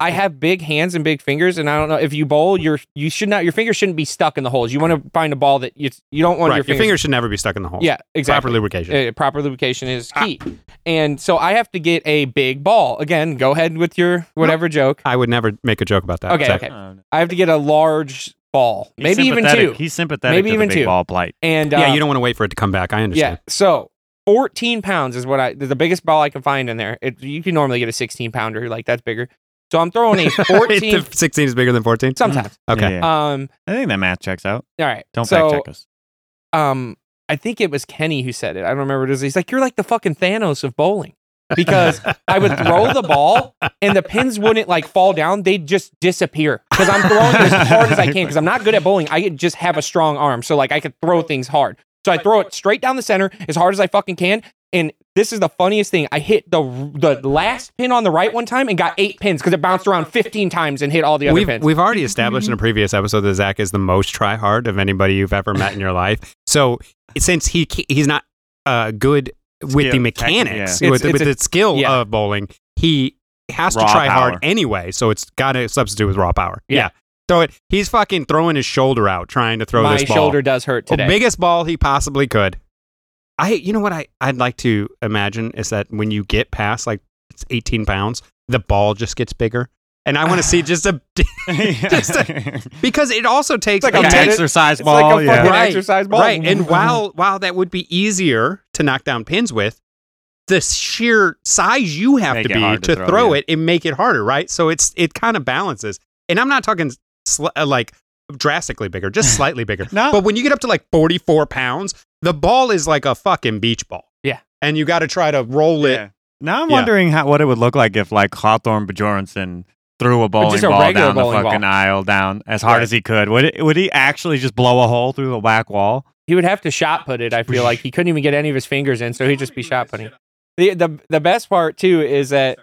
I have big hands and big fingers, and I don't know if you bowl, your you should not your fingers shouldn't be stuck in the holes. You want to find a ball that you you don't want Right. your Your fingers. fingers should never be stuck in the hole. yeah, exactly. Proper lubrication. Uh, proper lubrication is key, and so I have to get a big ball. Again, go ahead with your whatever joke. I would never make a joke about that. Okay, Zach. okay. Uh, I have to get a large ball, he's maybe even two. He's sympathetic Maybe to even the big two. ball blight. And uh, Yeah, you don't want to wait for it to come back. I understand. yeah. understand. So 14 pounds is what I the biggest ball I can find in there. It, you can normally get a 16 pounder, like that's bigger. So I'm throwing a 14 16 is bigger than 14? sometimes. Okay. Yeah, yeah. Um, I think that math checks out. all right. Don't so, fact check us. um I think it was Kenny who said it. I don't remember what it is. He's like, You're like the fucking Thanos of bowling. Because I would throw the ball and the pins wouldn't like fall down, they'd just disappear. Because I'm throwing it as hard as I can. Because I'm not good at bowling. I just have a strong arm. So like I could throw things hard. So I throw it straight down the center as hard as I fucking can. And this is the funniest thing. I hit the the last pin on the right one time and got eight pins because it bounced around 15 times and hit all the other We've, pins. we've already established in a previous episode that Zach is the most try hard of anybody you've ever met in your life. So since he he's not uh, good with the mechanics, technique, with, yeah. with It's- the skill yeah. of bowling, he has to Raw try hard anyway. So it's got to substitute with raw power. Yeah. Throw it. He's fucking throwing his shoulder out trying to throw My this ball. shoulder does hurt The today. biggest ball he possibly could. I, you know what I, I'd like to imagine is that when you get past like it's 18 pounds, the ball just gets bigger. And I want to see just a, just a because it also takes like a An takes- tennis- exercise It's like ball. a yeah. Right, exercise ball. Right. And while while that would be easier to knock down pins with, the sheer size you have Make to be to, to throw, throw, yeah. it and make it harder, right? So it's it kind of balances. And I'm not talking sl- uh, like drastically bigger, just slightly bigger. No. But when you get up to like 44 pounds, the ball is like a fucking beach ball. Yeah. And you got to try to roll it. Yeah. Now I'm Yeah. wondering how what it would look like if like Hafthor Bjornsson threw a bowling a ball regular down the fucking ball. aisle down as hard Right. as he could. Would it, would he actually just blow a hole through the back wall? he would have to shot put it. I feel like he couldn't even get any of his fingers in, so he'd just be shot putting. The the the best part too is that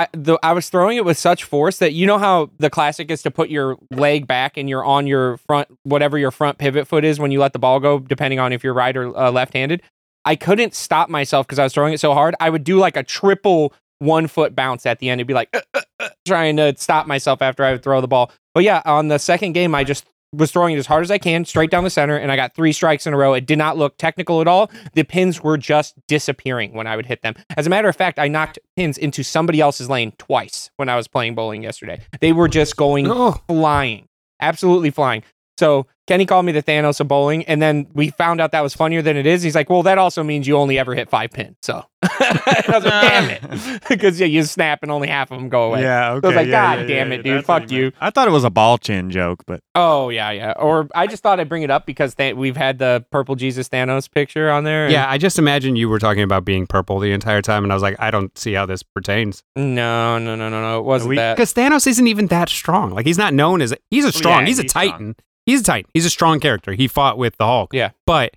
I the, I was throwing it with such force that you know how the classic is to put your leg back and you're on your front whatever your front pivot foot is when you let the ball go, depending on if you're right or uh, left handed. I couldn't stop myself because I was throwing it so hard. I would do like a triple one foot bounce at the end. It'd be like "Uh, uh, uh," trying to stop myself after I would throw the ball. But yeah, on the second game, I just was throwing it as hard as I can, straight down the center, and I got three strikes in a row. It did not look technical at all. The pins were just disappearing when I would hit them. As a matter of fact, I knocked pins into somebody else's lane twice when I was playing bowling yesterday. They were just going Oh, flying, absolutely flying. So Kenny called me the Thanos of bowling, and then we found out that was funnier than it is. He's like, "Well, that also means you only ever hit five pins." So I was like, "Damn it," because yeah, you snap and only half of them go away. Yeah, okay. was like, yeah, "God yeah, damn yeah, it, dude, fuck you." I thought it was a ball chin joke, but Oh yeah, yeah. Or I just thought I'd bring it up because th- we've had the purple Jesus Thanos picture on there. and- yeah, I just imagine you were talking about being purple the entire time, and I was like, I don't see how this pertains. No, no, no, no, no. It wasn't We- that. Because Thanos isn't even that strong. Like he's not known as a... he's a oh, strong. yeah, he's a he's strong. He's a titan. He's a strong character. He fought with the Hulk. Yeah. but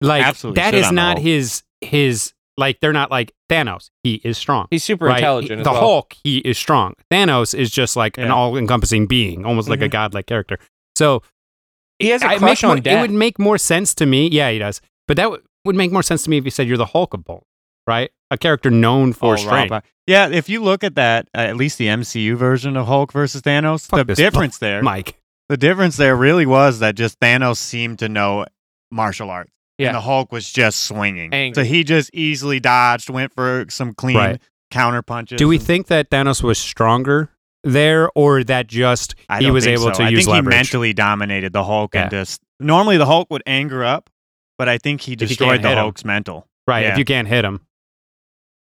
like Absolutely that is on the not his his like they're not like Thanos. He is strong. He's super right? intelligent. The as well. Hulk, he is strong. Thanos is just like an all-encompassing being, almost like a Mhm. godlike character. So He has a I- crush make more- on it would make more sense to me. Yeah, he does. But that w- would make more sense to me if you said you're the Hulk of Bolt, right? A character known for Oh, strength. Rob, Yeah, if you look at that, uh, at least the MCU version of Hulk versus Thanos, Fuck the difference there, Mike. The difference there really was that just Thanos seemed to know martial arts. Yeah. And the Hulk was just swinging. Angry. So he just easily dodged, went for some clean Right. counter punches. Do we and- think that Thanos was stronger there, or that just he was able so. to I use think leverage? he mentally dominated the Hulk and just normally the Hulk would anger up, but I think he destroyed the hit him. Hulk's mental. right. yeah. If you can't hit him,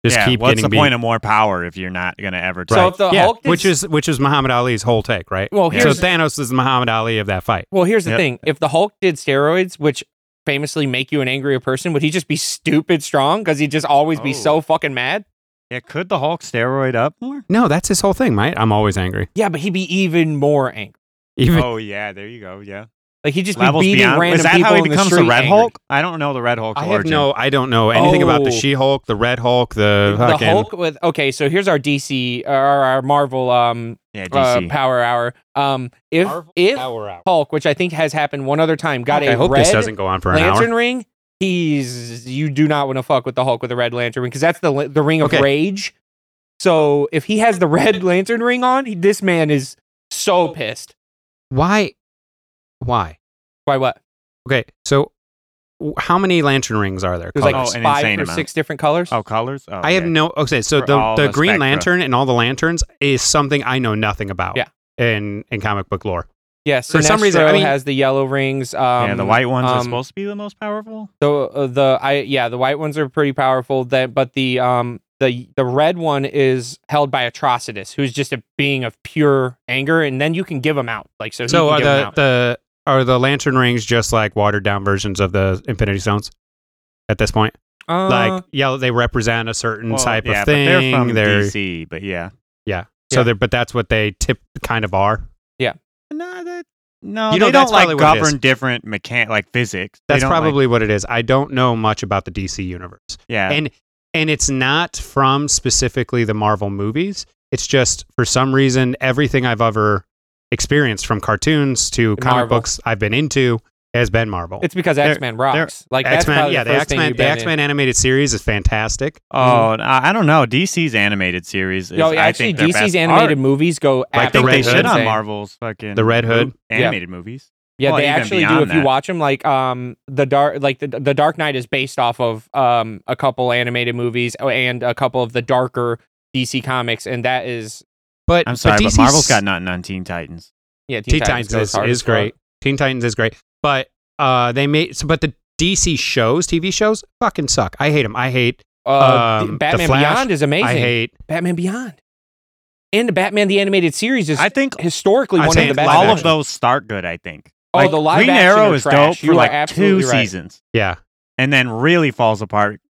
just yeah, keep what's getting the beat. point of more power if you're not gonna ever So try? if the yeah, Hulk did which is which is Muhammad Ali's whole take, right? well, Yeah. So Thanos is the Muhammad Ali of that fight. well, here's the Yep. thing. If the Hulk did steroids, which famously make you an angrier person, would he just be stupid strong because he'd just always be Oh. so fucking mad? yeah, could the Hulk steroid up more? No, that's his whole thing, right? I'm always angry. Yeah, but he'd be even more angry. Even oh yeah, there you go. Yeah, Like he'd just levels be beating beyond. random Is that people how he in the becomes the street Red angry. Hulk? I don't know the Red Hulk I have origin. no, I don't know anything about the Oh. She-Hulk, the Red Hulk, the, The fucking. Hulk with okay, so here's our DC or our Marvel um Yeah, uh, DC. power hour. Um, if if Hulk, which I think has happened one other time, got I a hope red this doesn't go on for an lantern hour. ring, he's you do not want to fuck with the Hulk with a red lantern ring because that's the the ring of Okay. rage. So if he has the red lantern ring on, he, this man is so pissed. Why? Why? Why what? Okay, so w- how many lantern rings are there? There's like Colors? Oh, an five insane or amount. six different colors. oh, colors. Oh, I have yeah. no. Okay, so For the all the the Green spectra. Lantern and all the lanterns is something I know nothing about. Yeah. In in comic book lore. Yes, For some reason, I mean- has the yellow rings. Um, yeah, the white ones are um, supposed to be the most powerful. The uh, the I yeah the white ones are pretty powerful. That but the um the the red one is held by Atrocitus, who's just a being of pure anger, and then you can give him out. Like so. He So can are give 'em the out. the are the lantern rings just like watered down versions of the Infinity Stones? At this point, Uh, like yeah, they represent a certain Well, type yeah, of thing. But they're from They're- DC, but yeah. yeah. Yeah. So they're but that's what they tip kind of are. Yeah. No, that no, You know, they don't like probably what it is. govern different mechan like physics. They That's don't, like- probably what it is. I don't know much about the DC universe. yeah. and and it's not from specifically the Marvel movies. It's just for some reason everything I've ever experienced from cartoons to comic Marvel. books I've been into has been Marvel. It's because X Men rocks. Like X Men, yeah, the, the X Men, the X Men animated series is fantastic. Oh, I I don't know. DC's animated series. Is, in. Yo, I actually, think DC's animated art. movies go Like the they Red shit Hood. on insane. Marvel's fucking The Red Hood. mo- animated movies. Yeah, Well, they actually do. beyond If you watch them, like um, the dark, like the the Dark Knight is based off of um a couple animated movies and a couple of the darker DC comics, and that is But I'm sorry, but, DC's Marvel's got nothing on Teen Titans. yeah. Teen Titans goes is, is as fuck. great. Teen Titans is great, but uh, they made so, but the DC shows, TV shows, fucking suck. I hate them. I hate. Uh, Um, The Batman Flash, Beyond is amazing. I hate. Batman Beyond, and the Batman the animated series is I think historically I'd one of the best. all action. of those start good. I think. Oh, Like, the live Green Arrow is trash. dope You for are like two right. seasons, Yeah, and then really falls apart.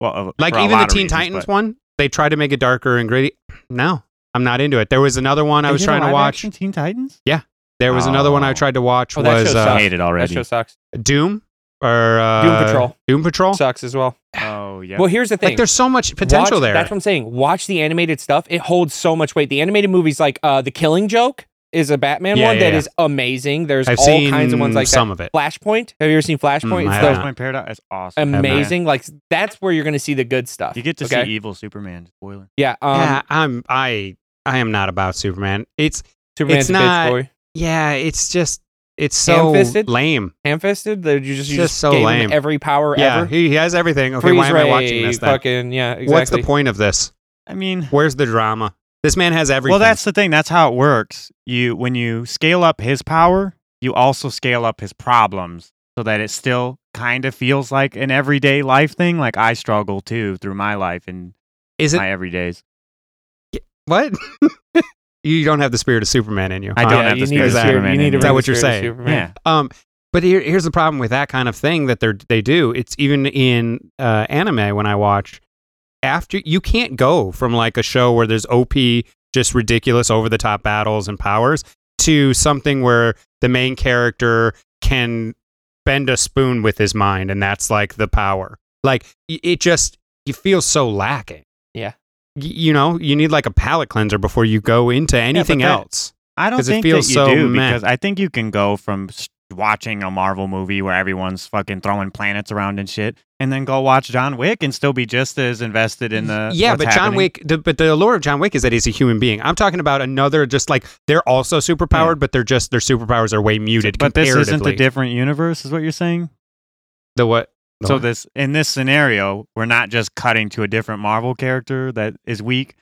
Well, uh, like even the Teen reasons, Titans but- one, they tried to make it darker and gritty. No, I'm not into it. There was another one I was trying to watch. action Teen Titans. Yeah, there was another one I Oh. tried to watch Oh, that was show uh, I sucks. hate it That already. show sucks. Doom or uh, Doom Patrol Doom Patrol. sucks as well. Oh yeah. Well, here's the thing. Like there's so much potential Watch- there. That's what I'm saying. Watch the animated stuff. It holds so much weight. The animated movies, like uh, The Killing Joke, is a Batman Yeah, one yeah, that yeah. is amazing. There's I've all seen kinds of ones like some that. of it. Flashpoint. Have you ever seen Flashpoint? Mm, I it's haven't. Flashpoint Paradox is awesome. amazing. Like that's where you're going to see the good stuff. You get to okay? see evil Superman. Spoiler. Yeah. Um, yeah, I'm I I am not about Superman. It's Superman's it's a not- bitch boy. yeah, it's just it's so Ham-fisted? lame. Ham-fisted. That you just you Just just, so gave lame. him every power Yeah, ever. he, he has everything. Okay, Freeze why am I watching this then? Fucking yeah. Exactly. What's the point of this? I mean, Where's the drama? This man has everything. well, that's the thing. That's how it works. You when you scale up his power, you also scale up his problems, so that it still kind of feels like an everyday life thing. Like I struggle too through my life and is it my everydays. What? you don't have the spirit of Superman in you. I huh? don't yeah, have the spirit of see- Superman You need to you. Is that what you're saying? Yeah. Um, but here, here's the problem with that kind of thing that they they do. It's even in uh, anime when I watch. After you can't go from like a show where there's OP, just ridiculous, over the top battles and powers, to something where the main character can bend a spoon with his mind, and that's like the power. Like it just you feel so lacking. Yeah. You know, you need like a palate cleanser before you go into anything that- else. I don't 'Cause it think feels that you so do meh. because I think you can go from watching a Marvel movie where everyone's fucking throwing planets around and shit, and then go watch John Wick and still be just as invested in the yeah, but John. Wick. The, but the allure of John Wick is that he's a human being. I'm talking about another, just like they're also superpowered, Yeah. but they're just their superpowers are way muted. But this isn't a different universe, is what you're saying. the what? The so this in this scenario, we're not just cutting to a different Marvel character that is weak.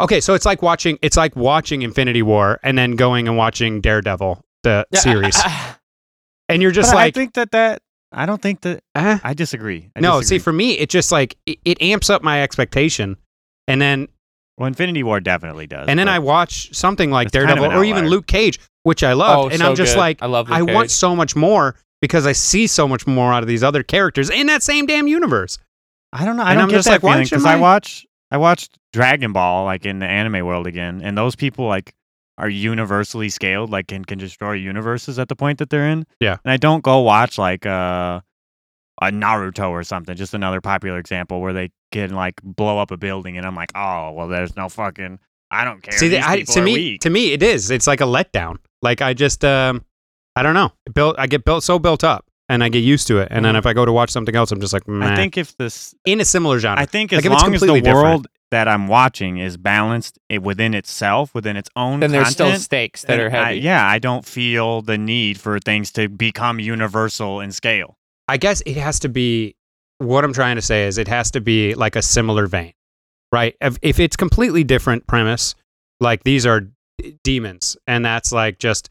okay, so it's like watching it's like watching Infinity War and then going and watching Daredevil the Yeah, series, and you're just But I think that that I don't think that eh? I disagree. I no. disagree. See, for me, it just like it, it amps up my expectation, and then well, Infinity War definitely does. and then I watch something like It's kind of Daredevil or even. Luke Cage, which I love, oh, and so I'm just good. like, I love. Luke I want so much more because I see so much more out of these other characters in that same damn universe. I don't know. I And don't I'm get just that like, feeling because I watch I watched Dragon Ball like in the anime world again, and those people like are universally scaled, like can can destroy universes at the point that they're in. Yeah. and I don't go watch like uh, a Naruto or something. Just another popular example where they can like blow up a building, and I'm like, oh well, there's no fucking. I don't care. See, These I, to me, weak. to me, it is. It's like a letdown. Like I just, um, I don't know. Built, I get built so built up, and I get used to it. And then Mhm. if I go to watch something else, I'm just like, Meh. I think if this in a similar genre. I think as if it's long as the completely different. world that I'm watching is balanced it, within itself, within its own Then there's still content, stakes that then are heavy. I, yeah, I don't feel the need for things to become universal in scale. I guess it has to be. What I'm trying to say is, it has to be like a similar vein, right? If, if it's completely different premise, like these are d- demons, and that's like just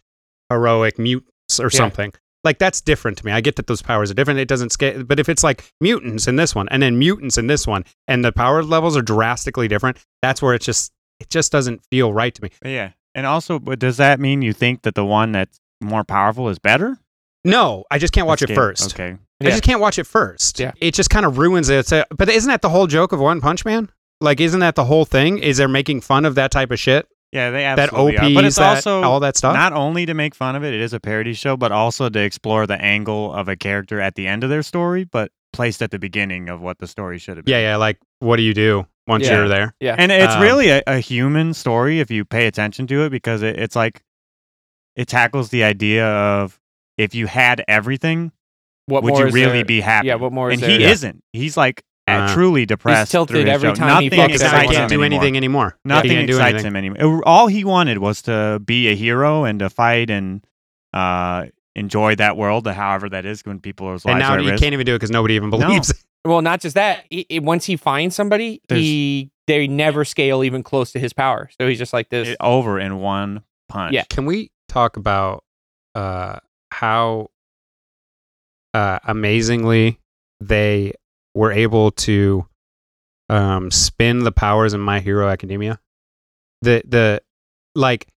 heroic mutants or Yeah. something. Like that's different to me. I get that those powers are different. It doesn't scale, but if it's like mutants in this one, and then mutants in this one, and the power levels are drastically different, that's where it just it just doesn't feel right to me. Yeah, and also, but does that mean you think that the one that's more powerful is better? No, I just can't watch it Scale- first. Okay. I Yeah. just can't watch it first. Yeah. It just kind of ruins it. A- but isn't that the whole joke of One Punch Man? Like, isn't that the whole thing? Is they're making fun of that type of shit? Yeah, they That absolutely OPs, are. But it's that, also all that stuff? not only to make fun of it, it is a parody show, but also to explore the angle of a character at the end of their story, but placed at the beginning of what the story should have been. yeah, yeah. Like, what do you do once Yeah. you're there? Yeah. And it's Um, really a, a human story if you pay attention to it because it, it's like it tackles the idea of if you had everything, What would more you is really there- be happy? Yeah, what more is and there? he Yeah. isn't. He's like at- Uh, truly depressed. tilted every show. time he Nothing fucks Excites I can't him do anything anymore. Yeah, Nothing he can't excites anything. him anymore. All he wanted was to be a hero and to fight and uh, enjoy that world, however that is when people are lives And now are at you risk. can't even do it because nobody even believes. it. Well, not just that. He, he- once he finds somebody, There's- he they never scale even close to his power. So he's just like this. It over in one punch. Yeah. Can we talk about uh, how uh, amazingly they were able to um, spin the powers in My Hero Academia? The the like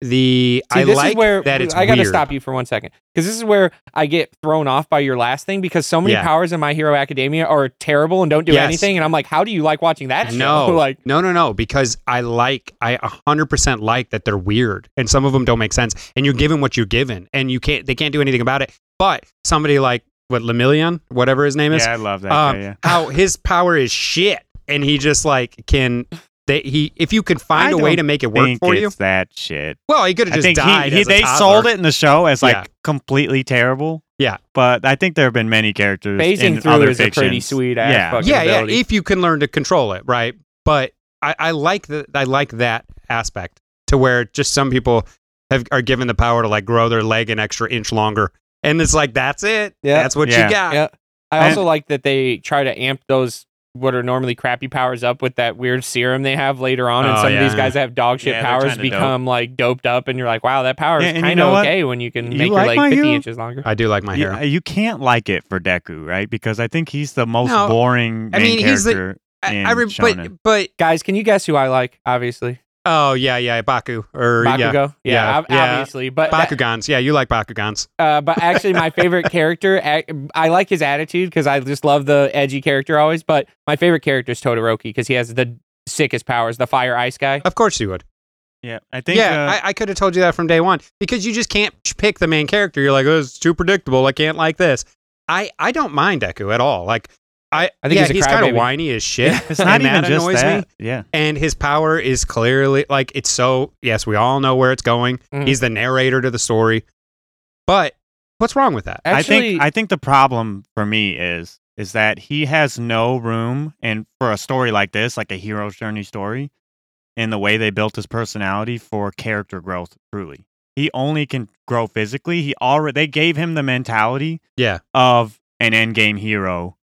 the See, I this like is where that it's I got to stop you for one second because this is where I get thrown off by your last thing because so many Yeah. powers in My Hero Academia are terrible and don't do Yes. anything, and I'm like, how do you like watching that show? No, like, no, no, no. Because I like, I a hundred percent like that they're weird, and some of them don't make sense. And you're given what you're given, and you can't, they can't do anything about it. But somebody like what Lemillion, whatever his name is, Yeah, I love that um, guy. Yeah. how his power is shit, and he just like can. They, he if you could find I a way to make it work think for you, it's that shit. well, he could have I just think died. he, he as a they toddler. sold it in the show as like Yeah. completely terrible. Yeah. but I think there have been many characters phasing in through other is a pretty sweet ass Yeah. fucking yeah, ability. yeah. If you can learn to control it, right? But I, I like that. I like that aspect to where just some people have are given the power to like grow their leg an extra inch longer, and it's like that's it. Yeah. that's what Yeah. you got. yeah. I And- also like that they try to amp those what are normally crappy powers up with that weird serum they have later on, and Oh, some of these guys that have dog shit Yeah, powers trying to dope. become like doped up, and you're like, wow, that power Yeah, is and you kind know of what? okay when you can You make like your leg My 50 Hero? inches longer. I do like my Yeah, hair. you can't like it for Deku, right? Because I think he's the most No, boring I main mean, he's the- character. I, in I re- but but Guys, can you guess who I like? Obviously, oh yeah yeah Baku or yeah Bakugo. Yeah, Yeah, yeah. obviously, but that- Bakugans. Yeah, you like Bakugans. Uh, but actually, my favorite character, I, I like his attitude because I just love the edgy character always. But my favorite character is Todoroki because he has the sickest powers, the fire ice guy. Of course you would. yeah, I think. yeah, uh, I, I could have told you that from day one because you just can't pick the main character. You're like, oh, it's too predictable. I can't like this. I I don't mind Deku at all. Like I, I think yeah, he's he's kind of whiny as shit. it's not and even that just annoys that. me. Yeah, And his power is clearly like it's so. Yes, we all know where it's going. Mhm. He's the narrator to the story. But what's wrong with that? I think I think the problem for me is is that he has no room, and for a story like this, like a hero's journey story, in the way they built his personality for character growth. Truly, he only can grow physically. He already they gave him the mentality Yeah, of an endgame hero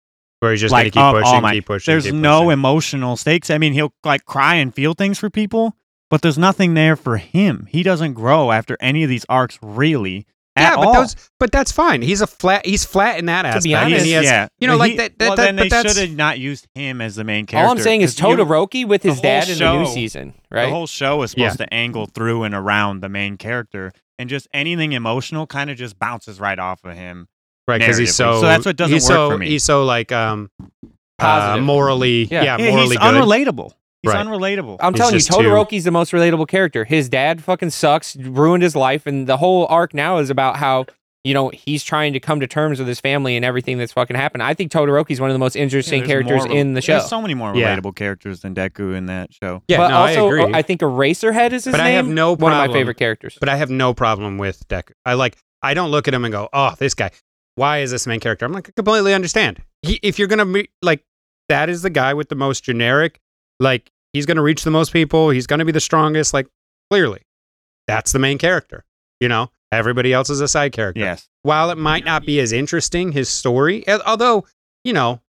where he's just like gonna keep All pushing, Might. keep pushing. There's keep no pushing. emotional stakes. I mean, he'll like cry and feel things for people, but there's nothing there for him. He doesn't grow after any of these arcs, really. yeah, at but all. those, but that's fine. He's a flat. He's flat in that aspect. be and honest, he has, yeah, you know, But like he- that- that- well, that- then but they that's- should have not used him as the main character. all I'm saying is 'cause you- Todoroki with his dad whole in the new season. Right. The whole show is Yeah. supposed to angle through and around the main character, and just anything emotional kind of just bounces right off of him. Right because he's so. So that's what doesn't he's work so, for me. He's so like um, uh, Positive. morally, Yeah. yeah, Yeah, morally he's good. unrelatable. He's Right. unrelatable. I'm He's telling you, just too- Todoroki's the most relatable character. His dad fucking sucks, ruined his life, and the whole arc now is about how you know he's trying to come to terms with his family and everything that's fucking happened. I think Todoroki's one of the most interesting there's characters more- in the show. There's so many more Yeah. relatable characters than Deku in that show. yeah, but no, also, I agree. I think Eraserhead is his But I name. have no one of my favorite characters. but I have no problem with Deku. I like. I don't look at him and go, "Oh, this guy. Why is this main character?" I'm like, I completely understand. He, if you're gonna be like, that is the guy with the most generic. Like, he's gonna reach the most people. He's gonna be the strongest. Like, clearly, that's the main character. You know, everybody else is a side character. Yes. while it might not be as interesting his story although you know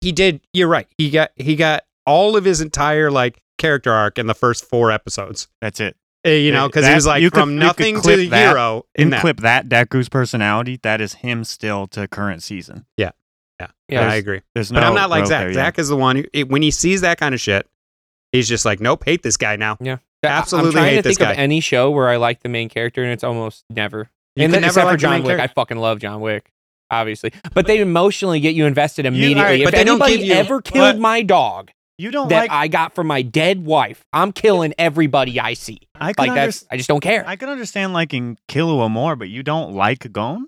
he did you're right he got he got all of his entire like character arc in the first four episodes That's it. Uh, you know because he was like you from could nothing to clip that hero in In that clip that Deku's personality, that is him still to current season. yeah, Yeah, yeah. i agree There's no but i'm not like zach there yet. zach is the one who it, when he sees that kind of shit he's just like nope hate this guy now Yeah. Absolutely I'm trying hate to this think guy. of any show where I like the main character, and it's almost never. You and then, never except like for John Wick, character. I fucking love John Wick, obviously. But they emotionally get you invested immediately. alright, if but they don't anybody give you- ever killed but- my dog You don't that like. I got from my dead wife, I'm killing everybody I see. I can Like that's, I just don't care. I can understand liking Killua more, but you don't like Gon.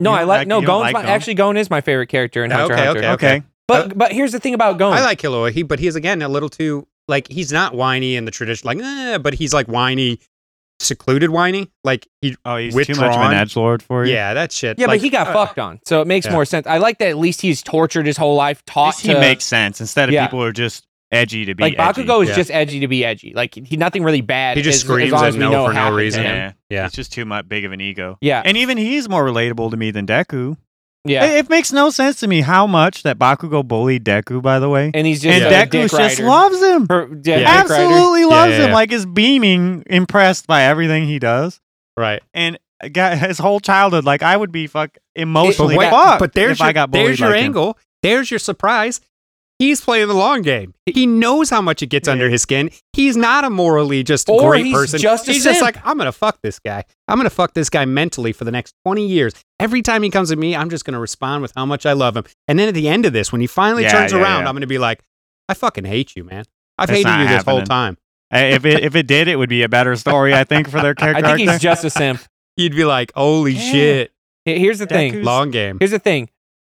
no, I don't like like- no. you Gon's like my, Gon? actually Gon is my favorite character in Okay, Hunter x Hunter. okay, Okay. But but here's the thing about Gon. i like Killua, he but he's again a little too like he's not whiny in the tradition like eh, but he's like whiny secluded whiny. Like he, Oh, he's too much of an edge lord for you. yeah, that shit. Yeah, like, but he got uh, fucked on, so it makes yeah. more sense. I like that at least he's tortured his whole life, At taught least he makes sense instead of Yeah. people who are just edgy to be like edgy. Bakugo is Yeah. just edgy to be edgy. Like he nothing really bad. He just as, screams as as no for no reason. Yeah, Yeah. It's just too much big of an ego. Yeah, And even he's more relatable to me than Deku. Yeah. It, it makes no sense to me how much that Bakugo bullied Deku, by the way. and he's just And a Deku just loves him. Per- yeah, Yeah. dick rider. Absolutely loves Yeah, him. Like is beaming, impressed by everything he does. right. And uh, got his whole childhood, like I would be fuck emotionally But, wait, fucked but there's if your, I got bullied there's your like him. angle. There's your surprise. He's playing the long game. He knows how much it gets under his skin. He's not a morally just Or great he's person. just a he's just simp. like, I'm gonna fuck this guy. I'm gonna fuck this guy mentally for the next 20 years. Every time he comes to me, I'm just gonna respond with how much I love him. And then at the end of this, when he finally Yeah, turns yeah, around, yeah. I'm gonna be like, I fucking hate you, man. I've It's hated you this whole time. If it if it did, it would be a better story, I think, for their character. I think he's just a simp. You'd be like, holy Yeah. shit, Here's the thing. Long game. Here's the thing.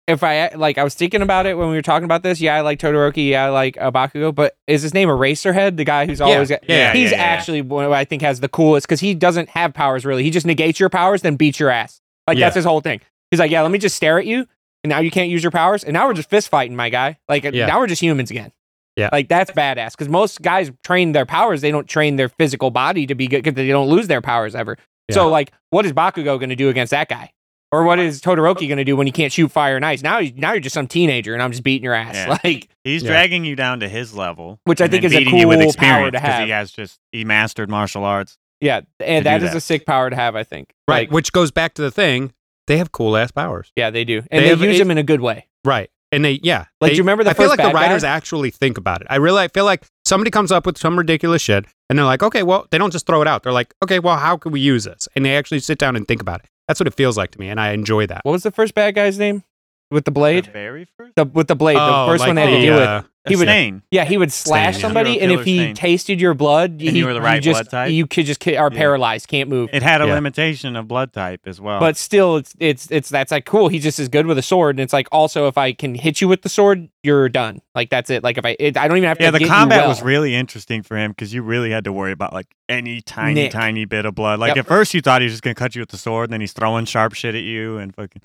If I like, I was thinking about it when we were talking about this. Yeah, I like Todoroki. Yeah, I like uh, Bakugo. But is his name Eraserhead? The guy who's always got, yeah, he's yeah, yeah. actually one who I think has the coolest because he doesn't have powers really. He just negates your powers, then beats your ass. Like Yeah. that's his whole thing. He's like, yeah, let me just stare at you, and now you can't use your powers, and now we're just fist fighting, my guy. Like Yeah. now we're just humans again. Yeah. like that's badass because most guys train their powers. They don't train their physical body to be good because they don't lose their powers ever. Yeah. So like, what is Bakugo going to do against that guy? Or what is Todoroki going to do when he can't shoot fire and ice? Now, you- now you're just some teenager, and I'm just beating your ass. Yeah. Like, He's Yeah. dragging you down to his level, Which I think is a beating you with cool power experience to 'cause have. He has just he mastered martial arts. yeah, and that is that do is that. a sick power to have. I think. Right. Like, Which goes back to the thing. They have cool ass powers. yeah, they do, and They they, have- use them in a good way. Right. And they, yeah. Like, they- do you remember the I feel first like the bad guy? writers actually think about it. I really I feel like somebody comes up with some ridiculous shit and they're like, okay, well, they don't just throw it out. They're like, okay, well, how can we use this? And they actually sit down and think about it. That's what it feels like to me. And I enjoy that. What was the first bad guy's name with the blade. The blade? very first. The with the blade, Oh, the first like one they had to the, deal with. uh, He would- Stain. Yeah, he would slash yeah. somebody, Serial and if he Stain. tasted your blood, And he, you were the right just, blood type? You could just ki- are Yeah. paralyzed, can't move. It had a Yeah. limitation of blood type as well. but still, it's it's it's that's like cool. He's just as good with a sword, and it's like also if I can hit you with the sword, you're done. Like that's it. Like if I, it, I don't even have to. yeah, the get you combat well. was really interesting for him because you really had to worry about like any tiny, Nick. tiny bit of blood. Like Yep. at first, you thought he was just gonna cut you with the sword, and then he's throwing sharp shit at you and fucking.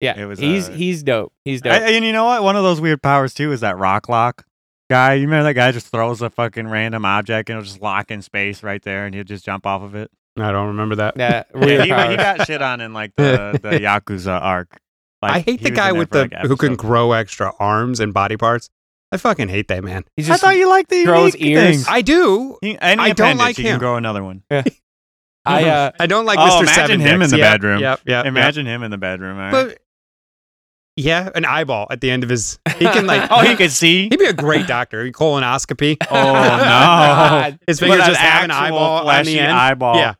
Yeah. it was, he's uh, he's dope. He's dope. I- and you know what? One of those weird powers too is that rock lock guy. You remember that guy just throws a fucking random object and it'll just lock in space right there, and he'll just jump off of it. I don't remember that. yeah, Yeah, he, he got shit on in like the the Yakuza arc. Like, I hate the guy with the like, who can grow extra arms and body parts. I fucking hate that man. He's I thought you liked the grows ears. things. I do. He, any I don't like he him. can grow another one. I uh, I don't like Oh, Mr. imagine Seven him in Dicks. the Yep, bedroom. Yep, yep, yep. Imagine him in the bedroom. all right? But yeah, an eyeball at the end of his. He can like. oh, he can see. He'd be a great doctor. Colonoscopy. Oh no! His fingers just have an eyeball on the end. eyeball. Yeah.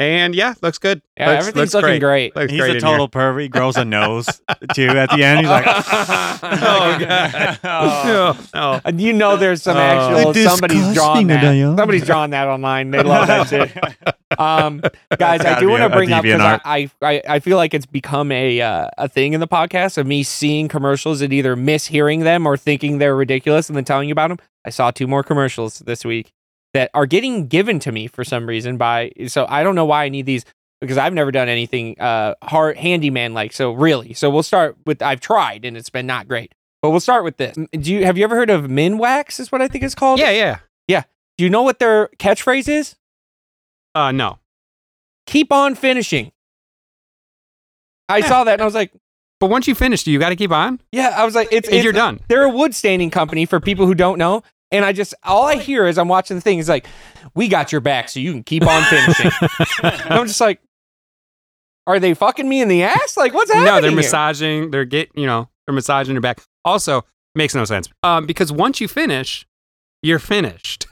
And yeah, looks good. yeah, looks, everything's looks looking great. great. Looks He's great a total pervert. He grows a nose too at the end. He's like, Oh, God. Oh. Here. No, And you know there's some Oh. actual somebody's drawn Disgusting, that. Adele. Somebody's drawn that online. They love that shit. Um, guys, I do want to bring up because I, I I feel like it's become a uh, a thing in the podcast of me seeing commercials and either mishearing them or thinking they're ridiculous and then telling you about them. I saw two more commercials this week that are getting given to me for some reason by so I don't know why I need these because I've never done anything uh hard handyman like so really. So we'll start with I've tried and it's been not great. But we'll start with this. Do you have you ever heard of Minwax is what I think it's called? yeah, yeah. Yeah. Do you know what their catchphrase is? Uh, no. Keep on finishing. I saw that and I was like, But once you finish, do you got to keep on? yeah, I was like, it's, If it's you're done. they're a wood staining company for people who don't know. And I just all I hear as I'm watching the thing is like, we got your back, so you can keep on finishing. and I'm just like, are they fucking me in the ass? Like, what's happening? no, they're here? massaging. They're get you know they're massaging your back. Also, makes no sense. Um, because once you finish, you're finished.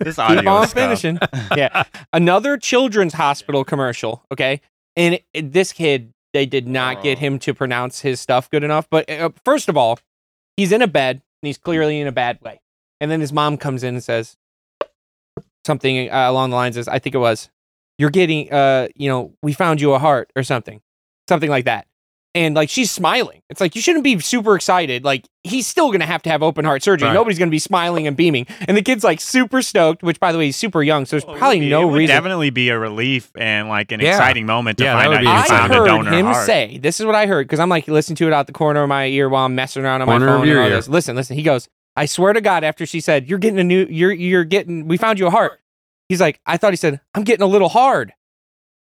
This audio Keep on finishing. yeah. Another children's hospital commercial. Okay. And it- it- this kid, they did not get Oh. him to pronounce his stuff good enough. But uh, first of all, he's in a bed and he's clearly in a bad way. And then his mom comes in and says something uh, along the lines of, I think it was, you're getting, uh, you know, we found you a heart or something, something like that. and like she's smiling. It's like you shouldn't be super excited. Like he's still gonna have to have open heart surgery. Right. Nobody's gonna be smiling and beaming. And the kid's like super stoked. Which by the way, he's super young, so there's Well, it probably would be- no it would reason. definitely be a relief and like an Yeah. exciting moment to Yeah, find out be you I exciting. found a heard donor him heart. say, "This is what I heard," because I'm like listening to it out the corner of my ear while I'm messing around on Corner my phone and all ear. this. Listen, listen. He goes, "I swear to God." After she said, "You're getting a new, you're you're getting, we found you a heart." He's like, "I thought he said I'm getting a little hard,"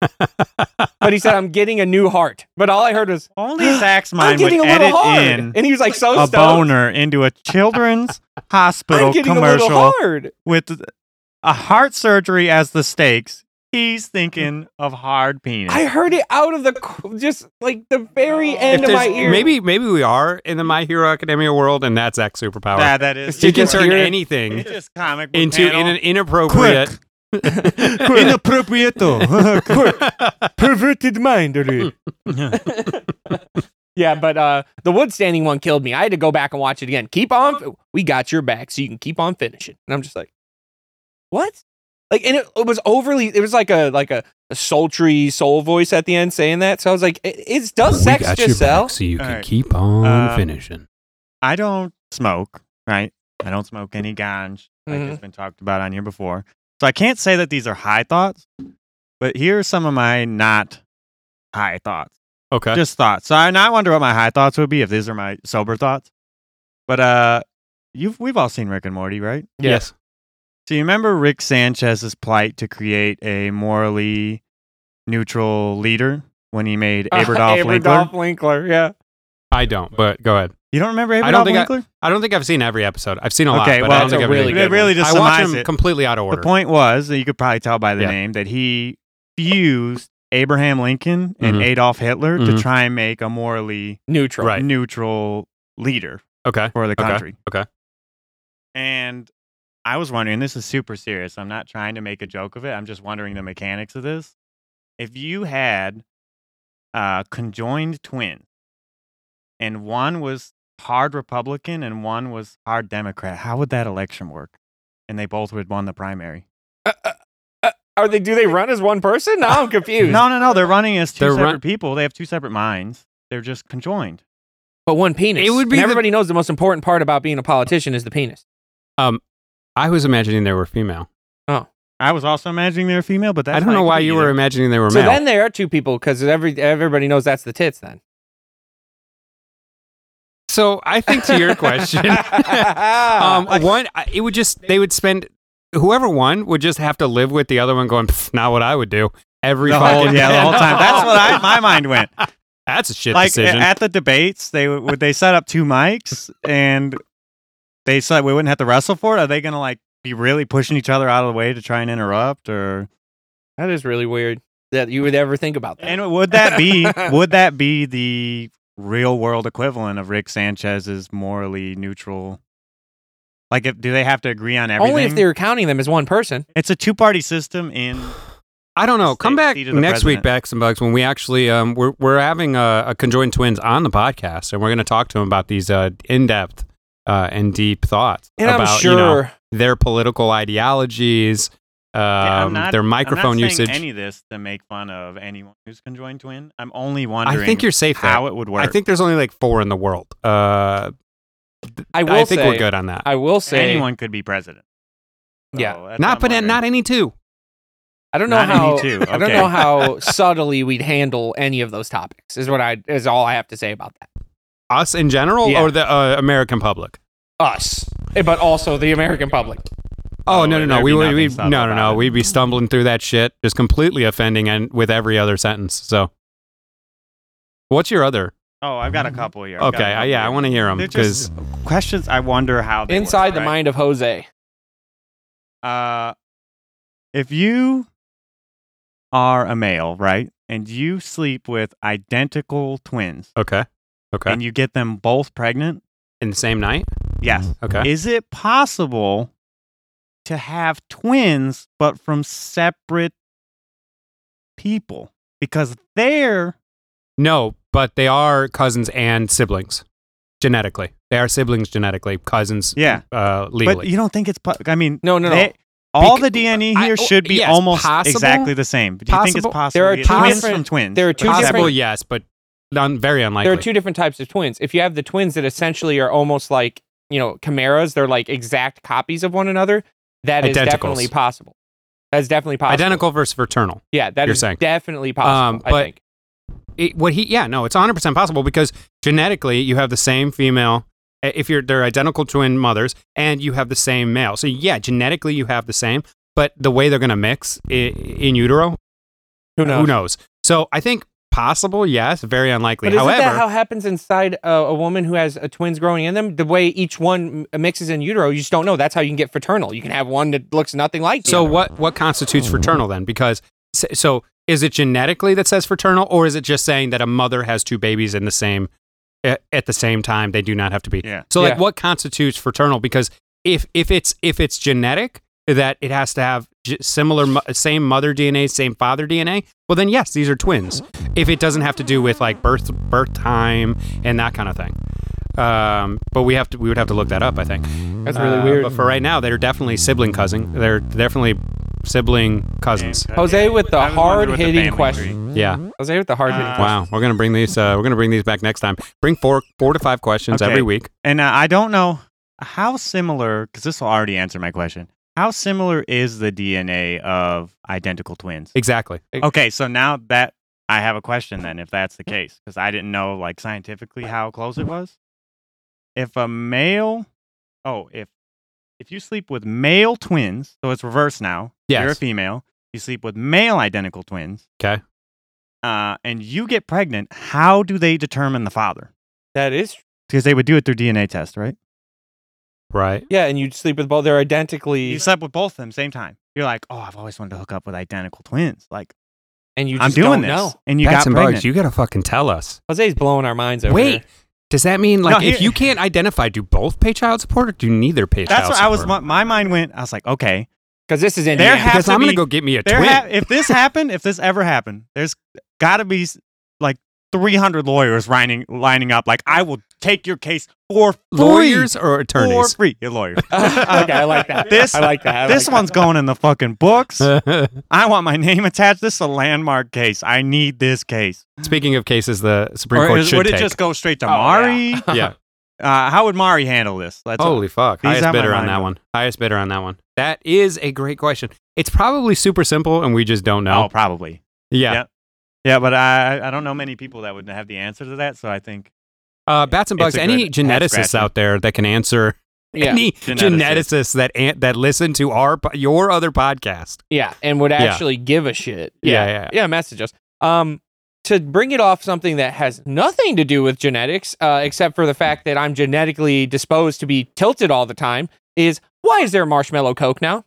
but he said I'm getting a new heart. But all I heard was, Only Zach's "I'm mind would a edit hard," in and he was like so a stoked. boner into a children's hospital I'm getting a commercial little hard. with a heart surgery as the stakes. He's thinking of hard penis. I heard it out of the just like the very end of my there's- ear. maybe maybe we are in the My Hero Academia world, and that's X superpower. yeah, that is. Did you can turn it? anything just comic book into in an inappropriate. inappropriate. perverted mind. Yeah, but uh, the wood standing one killed me. I had to go back and watch it again. Keep on. We got your back, so you can keep on finishing. And I'm just like, what? Like, and it, it was overly. It was like a like a, a sultry soul voice at the end saying that. So I was like, it, it's does sex just sell? so you can Alright. keep on Um, finishing. I don't smoke, right? I don't smoke any ganj, like Mhm. it's been talked about on here before. So I can't say that these are high thoughts, but here are some of my not high thoughts. Okay. Just thoughts. So I now wonder what my high thoughts would be if these are my sober thoughts. But uh you've we've all seen Rick and Morty, right? yes. So you remember Rick Sanchez's plight to create a morally neutral leader when he made Abradolf Lincler? Abradolf Lincler. Yeah. I don't, but go ahead. You don't remember Abradolf I don't think I- Lincler? I don't think I've seen every episode. I've seen a lot, Okay, but well, I don't it's think a I've really really. It really just I watch surmise them it. completely out of order. The point was that you could probably tell by the Yeah. name that he fused Abraham Lincoln and Mhm. Adolf Hitler to Mhm. try and make a morally Neutral. Right. neutral leader Okay. for the country. Okay. country. Okay. And I was wondering, this is super serious. I'm not trying to make a joke of it. I'm just wondering the mechanics of this. If you had uh, conjoined twins and one was hard Republican and one was hard Democrat, how would that election work? And they both would won the primary. Uh, uh, uh, are they? Do they run as one person? Now I'm confused. No, no, no. They're running as 2 They're separate run- people. They have two separate minds. They're just conjoined. but one penis. It would be And the- everybody knows the most important part about being a politician is the penis. I was imagining they were female. Oh, I was also imagining they were female, but that's I don't know why you either. were imagining they were So male. then there are two people because every everybody knows that's the tits. Then. so I think to your question, um, one I- it would just they would spend whoever won would just have to live with the other one going "Pff, not what I would do every the fucking whole, yeah, the whole time. That's what I, my mind went. That's a shit like decision. at the debates, they would would they set up two mics and they said we wouldn't have to wrestle for it. Are they gonna like be really pushing each other out of the way to try and interrupt, or that is really weird that you would ever think about that. and would that be would that be the real world equivalent of Rick Sanchez's morally neutral? Like, if, do they have to agree on everything? Only if they're counting them as one person. It's a two party system in. I don't know. Come back seat of the next week, president. Backs and Bugs, when we actually um we're we're having a, a conjoined twins on the podcast, and we're going to talk to them about these uh in depth uh and deep thoughts And about I'm you know, their political ideologies, um, Yeah, I'm not- their I'm not microphone usage. Any of this to make fun of anyone who's conjoined twin. I'm only wondering. I think you're safe there. how it would work. I think there's only like four in the world. Uh, I will I think say, we're good on that. I will say anyone could be president. Yeah. So that's not, but I'm not any two. I don't know Not how any two, I don't know how subtly we'd handle any of those topics. Is what I is all I have to say about that. Us in general, Yeah. or the uh, American public. Us, eh, but also the American public. Oh, Oh, no no no We would, we no no no it. we'd be stumbling through that shit just completely offending and with every other sentence. So, what's your other? Oh, I've got a couple here. I've got a Okay, uh, couple yeah, I want to hear them because questions. I wonder how they Inside work, the right? mind of Jose. Uh, if you are a male, right, and you sleep with identical twins, okay okay and you get them both pregnant, in the same night. yes, Okay, is it possible to have twins but from separate people because they're no, but they are cousins and siblings genetically. They are siblings genetically, cousins. Yeah. uh, but legally. you don't think it's po- I mean No, no, no. all Bec- the DNA here oh, should be yes, almost possible. exactly the same. Do you think it's Possible. possible There are two twins different- from twins? there are two Possible, different- yes, but un, very unlikely. There are two different types of twins. If you have the twins that essentially are almost like, you know, chimeras, they're like exact copies of one another, That is definitely possible. That's definitely possible. Identical versus fraternal. Yeah, that you're is saying. definitely possible. Um, I but- think. it, what he yeah no it's 100% possible because genetically you have the same female if you're they're identical twin mothers and you have the same male so yeah genetically you have the same but the way they're going to mix i in utero Who knows? who knows so i think possible yes very unlikely But isn't however that how it happens inside a, a woman who has uh twins growing in them? The way each one mixes in utero, you just don't know. That's how you can get fraternal. You can have one that looks nothing like the so other. what what constitutes fraternal then because so, so is it genetically that says fraternal or is it just saying that a mother has two babies in the same at, at the same time they do not have to be Yeah. So like Yeah. what constitutes fraternal? Because if if it's if it's genetic that it has to have g- similar same mother DNA, same father DNA, well then yes, these are twins. If it doesn't have to do with like birth birth time and that kind of thing. Um, but we have to we would have to look that up, I think. That's really Uh, weird. But for right now, they're definitely sibling cousin. They're definitely sibling cousins. Jose with the I was wondering what the hard-hitting family question. Yeah. Jose with the hard hitting Uh, question. Wow. We're gonna bring these. Uh, we're gonna bring these back next time. Bring four four to five questions Okay. every week. And uh, I don't know how similar, because this will already answer my question. How similar is the DNA of identical twins? Exactly. Okay, so now that I have a question, then, if that's the case, because I didn't know like scientifically how close it was. If a male, oh, if if you sleep with male twins, so it's reversed now. You're a female. You sleep with male identical twins. Okay. Uh, and you get pregnant. How do they determine the father? That is Because they would do it through DNA test, right? Right. yeah, and you sleep with both. They're identically, You slept with both of them same time. You're like, oh, I've always wanted to hook up with identical twins. Like, and you I'm doing don't this, know. and you Bats got and pregnant. bugs. You gotta fucking tell us. Jose's blowing our minds over Wait. here. Does that mean like No, if here- you can't identify, do both pay child support or do neither pay That's child support? That's what I was. My, my mind went. I was like, okay, because this is in There Indiana. because to I'm gonna go get me a twin. ha- if this happened, if this ever happened, there's got to be like 300 lawyers lining lining up. Like, I will take your case for free. Lawyers or for attorneys? free. Your lawyers. okay, I like that. This- I like that. I this like one's going in the fucking books. I want my name attached. This is a landmark case. I need this case. Speaking of cases, the Supreme Or Court is- should would it just go straight to Oh, Mari? yeah. yeah. Uh, how would Mari handle this? Let's Holy fuck! These Highest bidder on that one. Highest bidder on that one. That is a great question. It's probably super simple, and we just don't know. Oh, probably. yeah. yeah. Yeah, but I I don't know many people that would have the answer to that. So I think Uh, bats and bugs. Any good geneticists out there that can answer Yeah, any Geneticist. geneticists that an- that listen to our your other podcast. yeah, and would actually give a shit. Yeah, Yeah, yeah. yeah. Message us. Um, to bring it off something that has nothing to do with genetics, uh, except for the fact that I'm genetically disposed to be tilted all the time, is why is there marshmallow Coke now?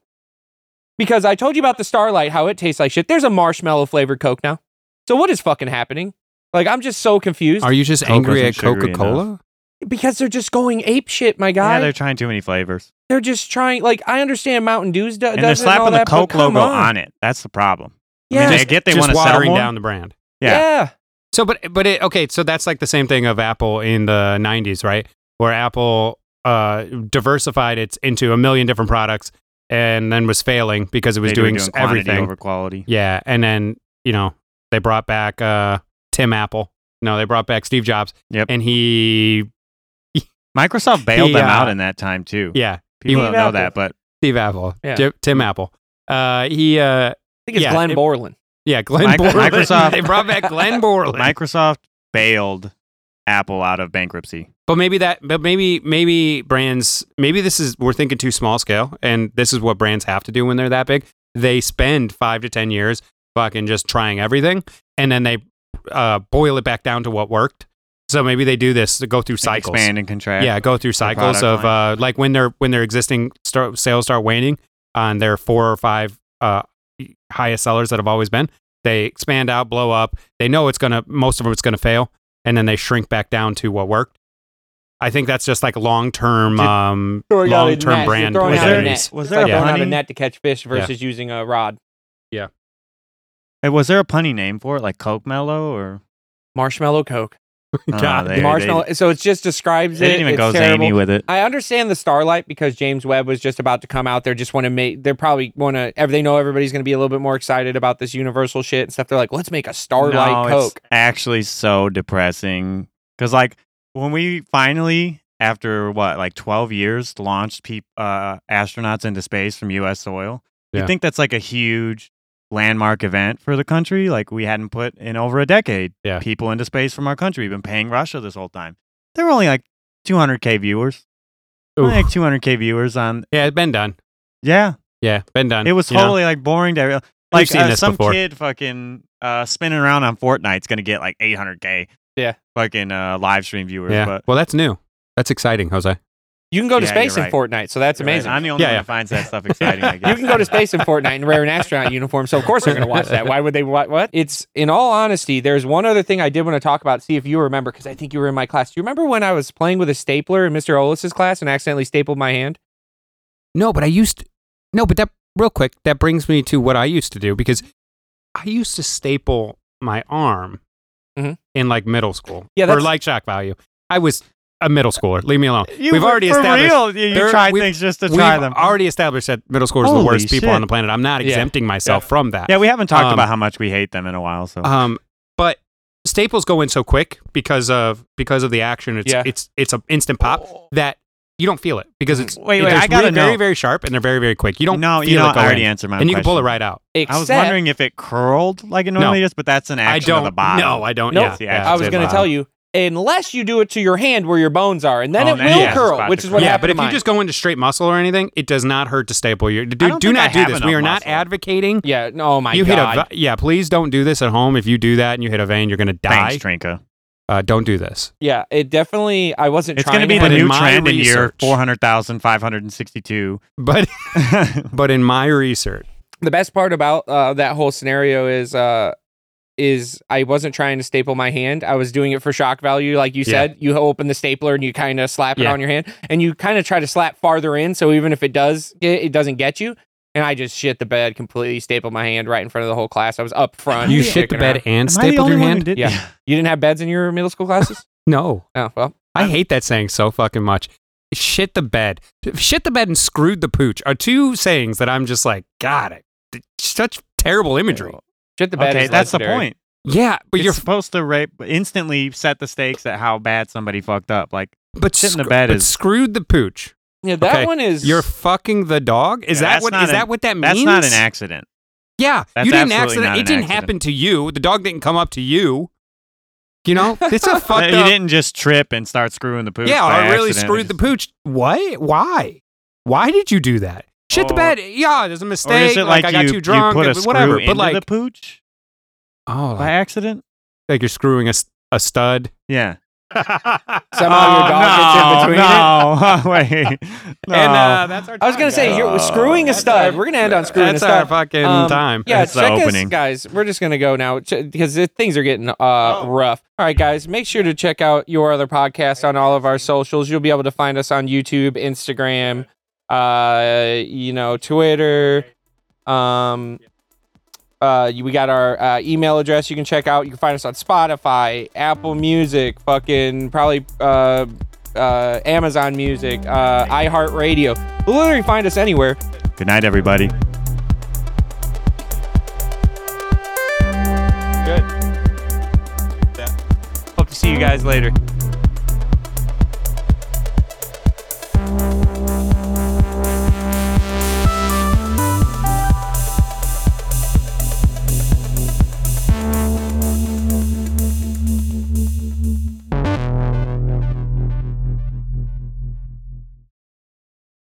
Because I told you about the Starlight, how it tastes like shit. There's a marshmallow flavored Coke now. So what is fucking happening? Like I'm just so confused Are you just Coke angry wasn't at sugary Coca Cola? because they're just going ape shit, my guy. yeah, they're trying too many flavors, they're just trying. Like I understand Mountain Dew's do, and does they're it and all slapping the that, but Coke come logo on. on it. That's the problem. I Yeah, mean, I Just- get they want to sell watering more. down the brand. Yeah. yeah. So, but but it, okay, so that's like the same thing of Apple in the '90s, right? Where Apple uh, diversified it into a million different products, and then was failing because it was They were doing, doing s- quantity everything. over quality. Yeah, and then you know they brought back uh, Tim Apple. No, they brought back Steve Jobs. Yep. and he, Microsoft bailed He, them uh, out in that time too. yeah, People Steve don't know Apple. that, but Steve Apple, Yeah. J- Tim Apple. Uh, he, uh, I think it's Yeah, Glenn it- Borland. yeah, Glenn Mic- Borland. Microsoft- they brought back Glenn Borland. Microsoft bailed Apple out of bankruptcy. But maybe that, but maybe maybe brands, maybe this is we're thinking too small scale, and this is what brands have to do when they're that big. They spend five to ten years fucking just trying everything, and then they uh, boil it back down to what worked. So maybe they do this to go through and cycles. expand and contract. Yeah, go through cycles of uh, like when their when their existing start, sales start waning on their four or five uh, highest sellers that have always been. They expand out, blow up. They know it's gonna most of them it's gonna fail, and then they shrink back down to what worked. I think that's just like long term, um, Throwing out a long term brand You're throwing out identities. Was there like a throwing out net to catch fish versus using a rod. Hey, was there a punny name for it, like Coke Mellow or? Marshmallow Coke. Uh, God, they- marshmallow. so it just describes They it. didn't even it's go terrible. zany with it. I understand the Starlight because James Webb was just about to come out. They just want to make. They're probably want to. They know everybody's going to be a little bit more excited about this Universal shit and stuff. They're like, let's make a Starlight no, Coke. It's actually so depressing because, like, when we finally, after what, like twelve years, launched peop- uh, astronauts into space from U.S. soil, Yeah. you think that's like a huge landmark event for the country? Like, we hadn't put in over a decade Yeah. people into space from our country. We've been paying Russia this whole time. There were only like 200k viewers. Oof. Only like 200k viewers on. Yeah, it's been done. Yeah, Yeah, been done. it was you know? totally like boring to like seen uh, some before. kid fucking uh, spinning around on Fortnite's gonna get like 800k. Yeah. fucking uh, live stream viewers. Yeah. but well, that's new. That's exciting, Jose. You can go to Yeah, space you're in right. Fortnite, so that's You're right. amazing. I'm the only Yeah, one yeah. that finds that stuff exciting. I guess You can go to space in Fortnite and wear an astronaut uniform, so of course they're going to watch that. Why would they? What? What? It's in all honesty. There's one other thing I did want to talk about. See if you remember, because I think you were in my class. Do you remember when I was playing with a stapler in Mr. Olis's class and accidentally stapled my hand? No, but I used to, no, but that real quick, that brings me to what I used to do because I used to staple my arm Mhm. in like middle school. Yeah, for that's- like shock value. I was a middle schooler. Leave me alone. You, We've already for established. real. You, you try we've- things just to We've try them. already established that middle schoolers are the Holy worst people on the planet. I'm not Yeah. exempting myself Yeah. from that. yeah, we haven't talked Um, about how much we hate them in a while. So Um, but staples go in so quick because of because of the action. It's Yeah. it's it's an instant pop that you don't feel it because it's Wait, wait, they're I gotta really very know. very sharp and they're very very quick. You don't no, feel you know, it go I already in. answered my question, and you can pull it right out. Except, I was wondering if it curled like it normally does, but that's an I action of don't. the bottom. No, I don't. Nope. Yeah, I was going to tell you, unless you do it to your hand where your bones are, and then Oh, it will yeah, curl, which is what curl. yeah, happened but to if you just go into straight muscle or anything, it does not hurt to staple your. Do, don't do think I not do have this. We are not muscle. advocating. yeah, no, oh my you god. hit a yeah. Please don't do this at home. If you do that and you hit a vein, you're going to die. Thanks, Trinka. Uh, don't do this. yeah, it definitely. I wasn't. It's trying going to be have the new my trend in year research- 400,562. But but in my research, the best part about uh, that whole scenario is uh is I wasn't trying to staple my hand. I was doing it for shock value, like you Yeah. said. You open the stapler and you kind of slap it Yeah. on your hand, and you kind of try to slap farther in, so even if it does, get, it doesn't get you. And I just shit the bed completely, stapled my hand right in front of the whole class. I was up front. you shit the bed around. and Am stapled your hand. did Yeah. You didn't have beds in your middle school classes? No, oh well. I hate that saying so fucking much. Shit the bed. Shit the bed and screwed the pooch are two sayings that I'm just like, God, it, such terrible imagery. Shit the bed. Okay, is that's the point. Yeah, but You're you're supposed to rape, instantly set the stakes at how bad somebody fucked up. Like, but, shit in the bed but is- screwed the pooch. Yeah, that Okay, one is. You're fucking the dog. Is Yeah, that that's what an- that what that means? that's not an accident. Yeah, That's you didn't accident. It didn't accident. happen to you. The dog didn't come up to you. You know, it's a you fucked up. didn't just trip and start screwing the pooch. Yeah, by I really accident. screwed the pooch. What? Why? Why did you do that? Shit the Oh. bed. Yeah, there's a Or mistake. is it like, I got you, too drunk. you put a screw whatever. into But like, the pooch oh, by like, accident? like you're screwing a, a stud. Yeah. Somehow your dog gets in between it. Oh, no, wait. No. And uh, that's our. I was gonna time, say guys. you're screwing a stud. our- We're gonna end on screwing a stud. That's our fucking Um, time. Yeah, That's the check us, guys. We're just gonna go now because things are getting uh, Oh. rough. All right, guys, make sure to check out your other podcast on all of our socials. You'll be able to find us on YouTube, Instagram, uh, you know, Twitter. Um, uh, we got our uh, email address. You can check out. You can find us on Spotify, Apple Music, fucking probably uh, uh, Amazon Music, uh, iHeartRadio. You'll literally find us anywhere. Good night, everybody. Good. Hope to see you guys later.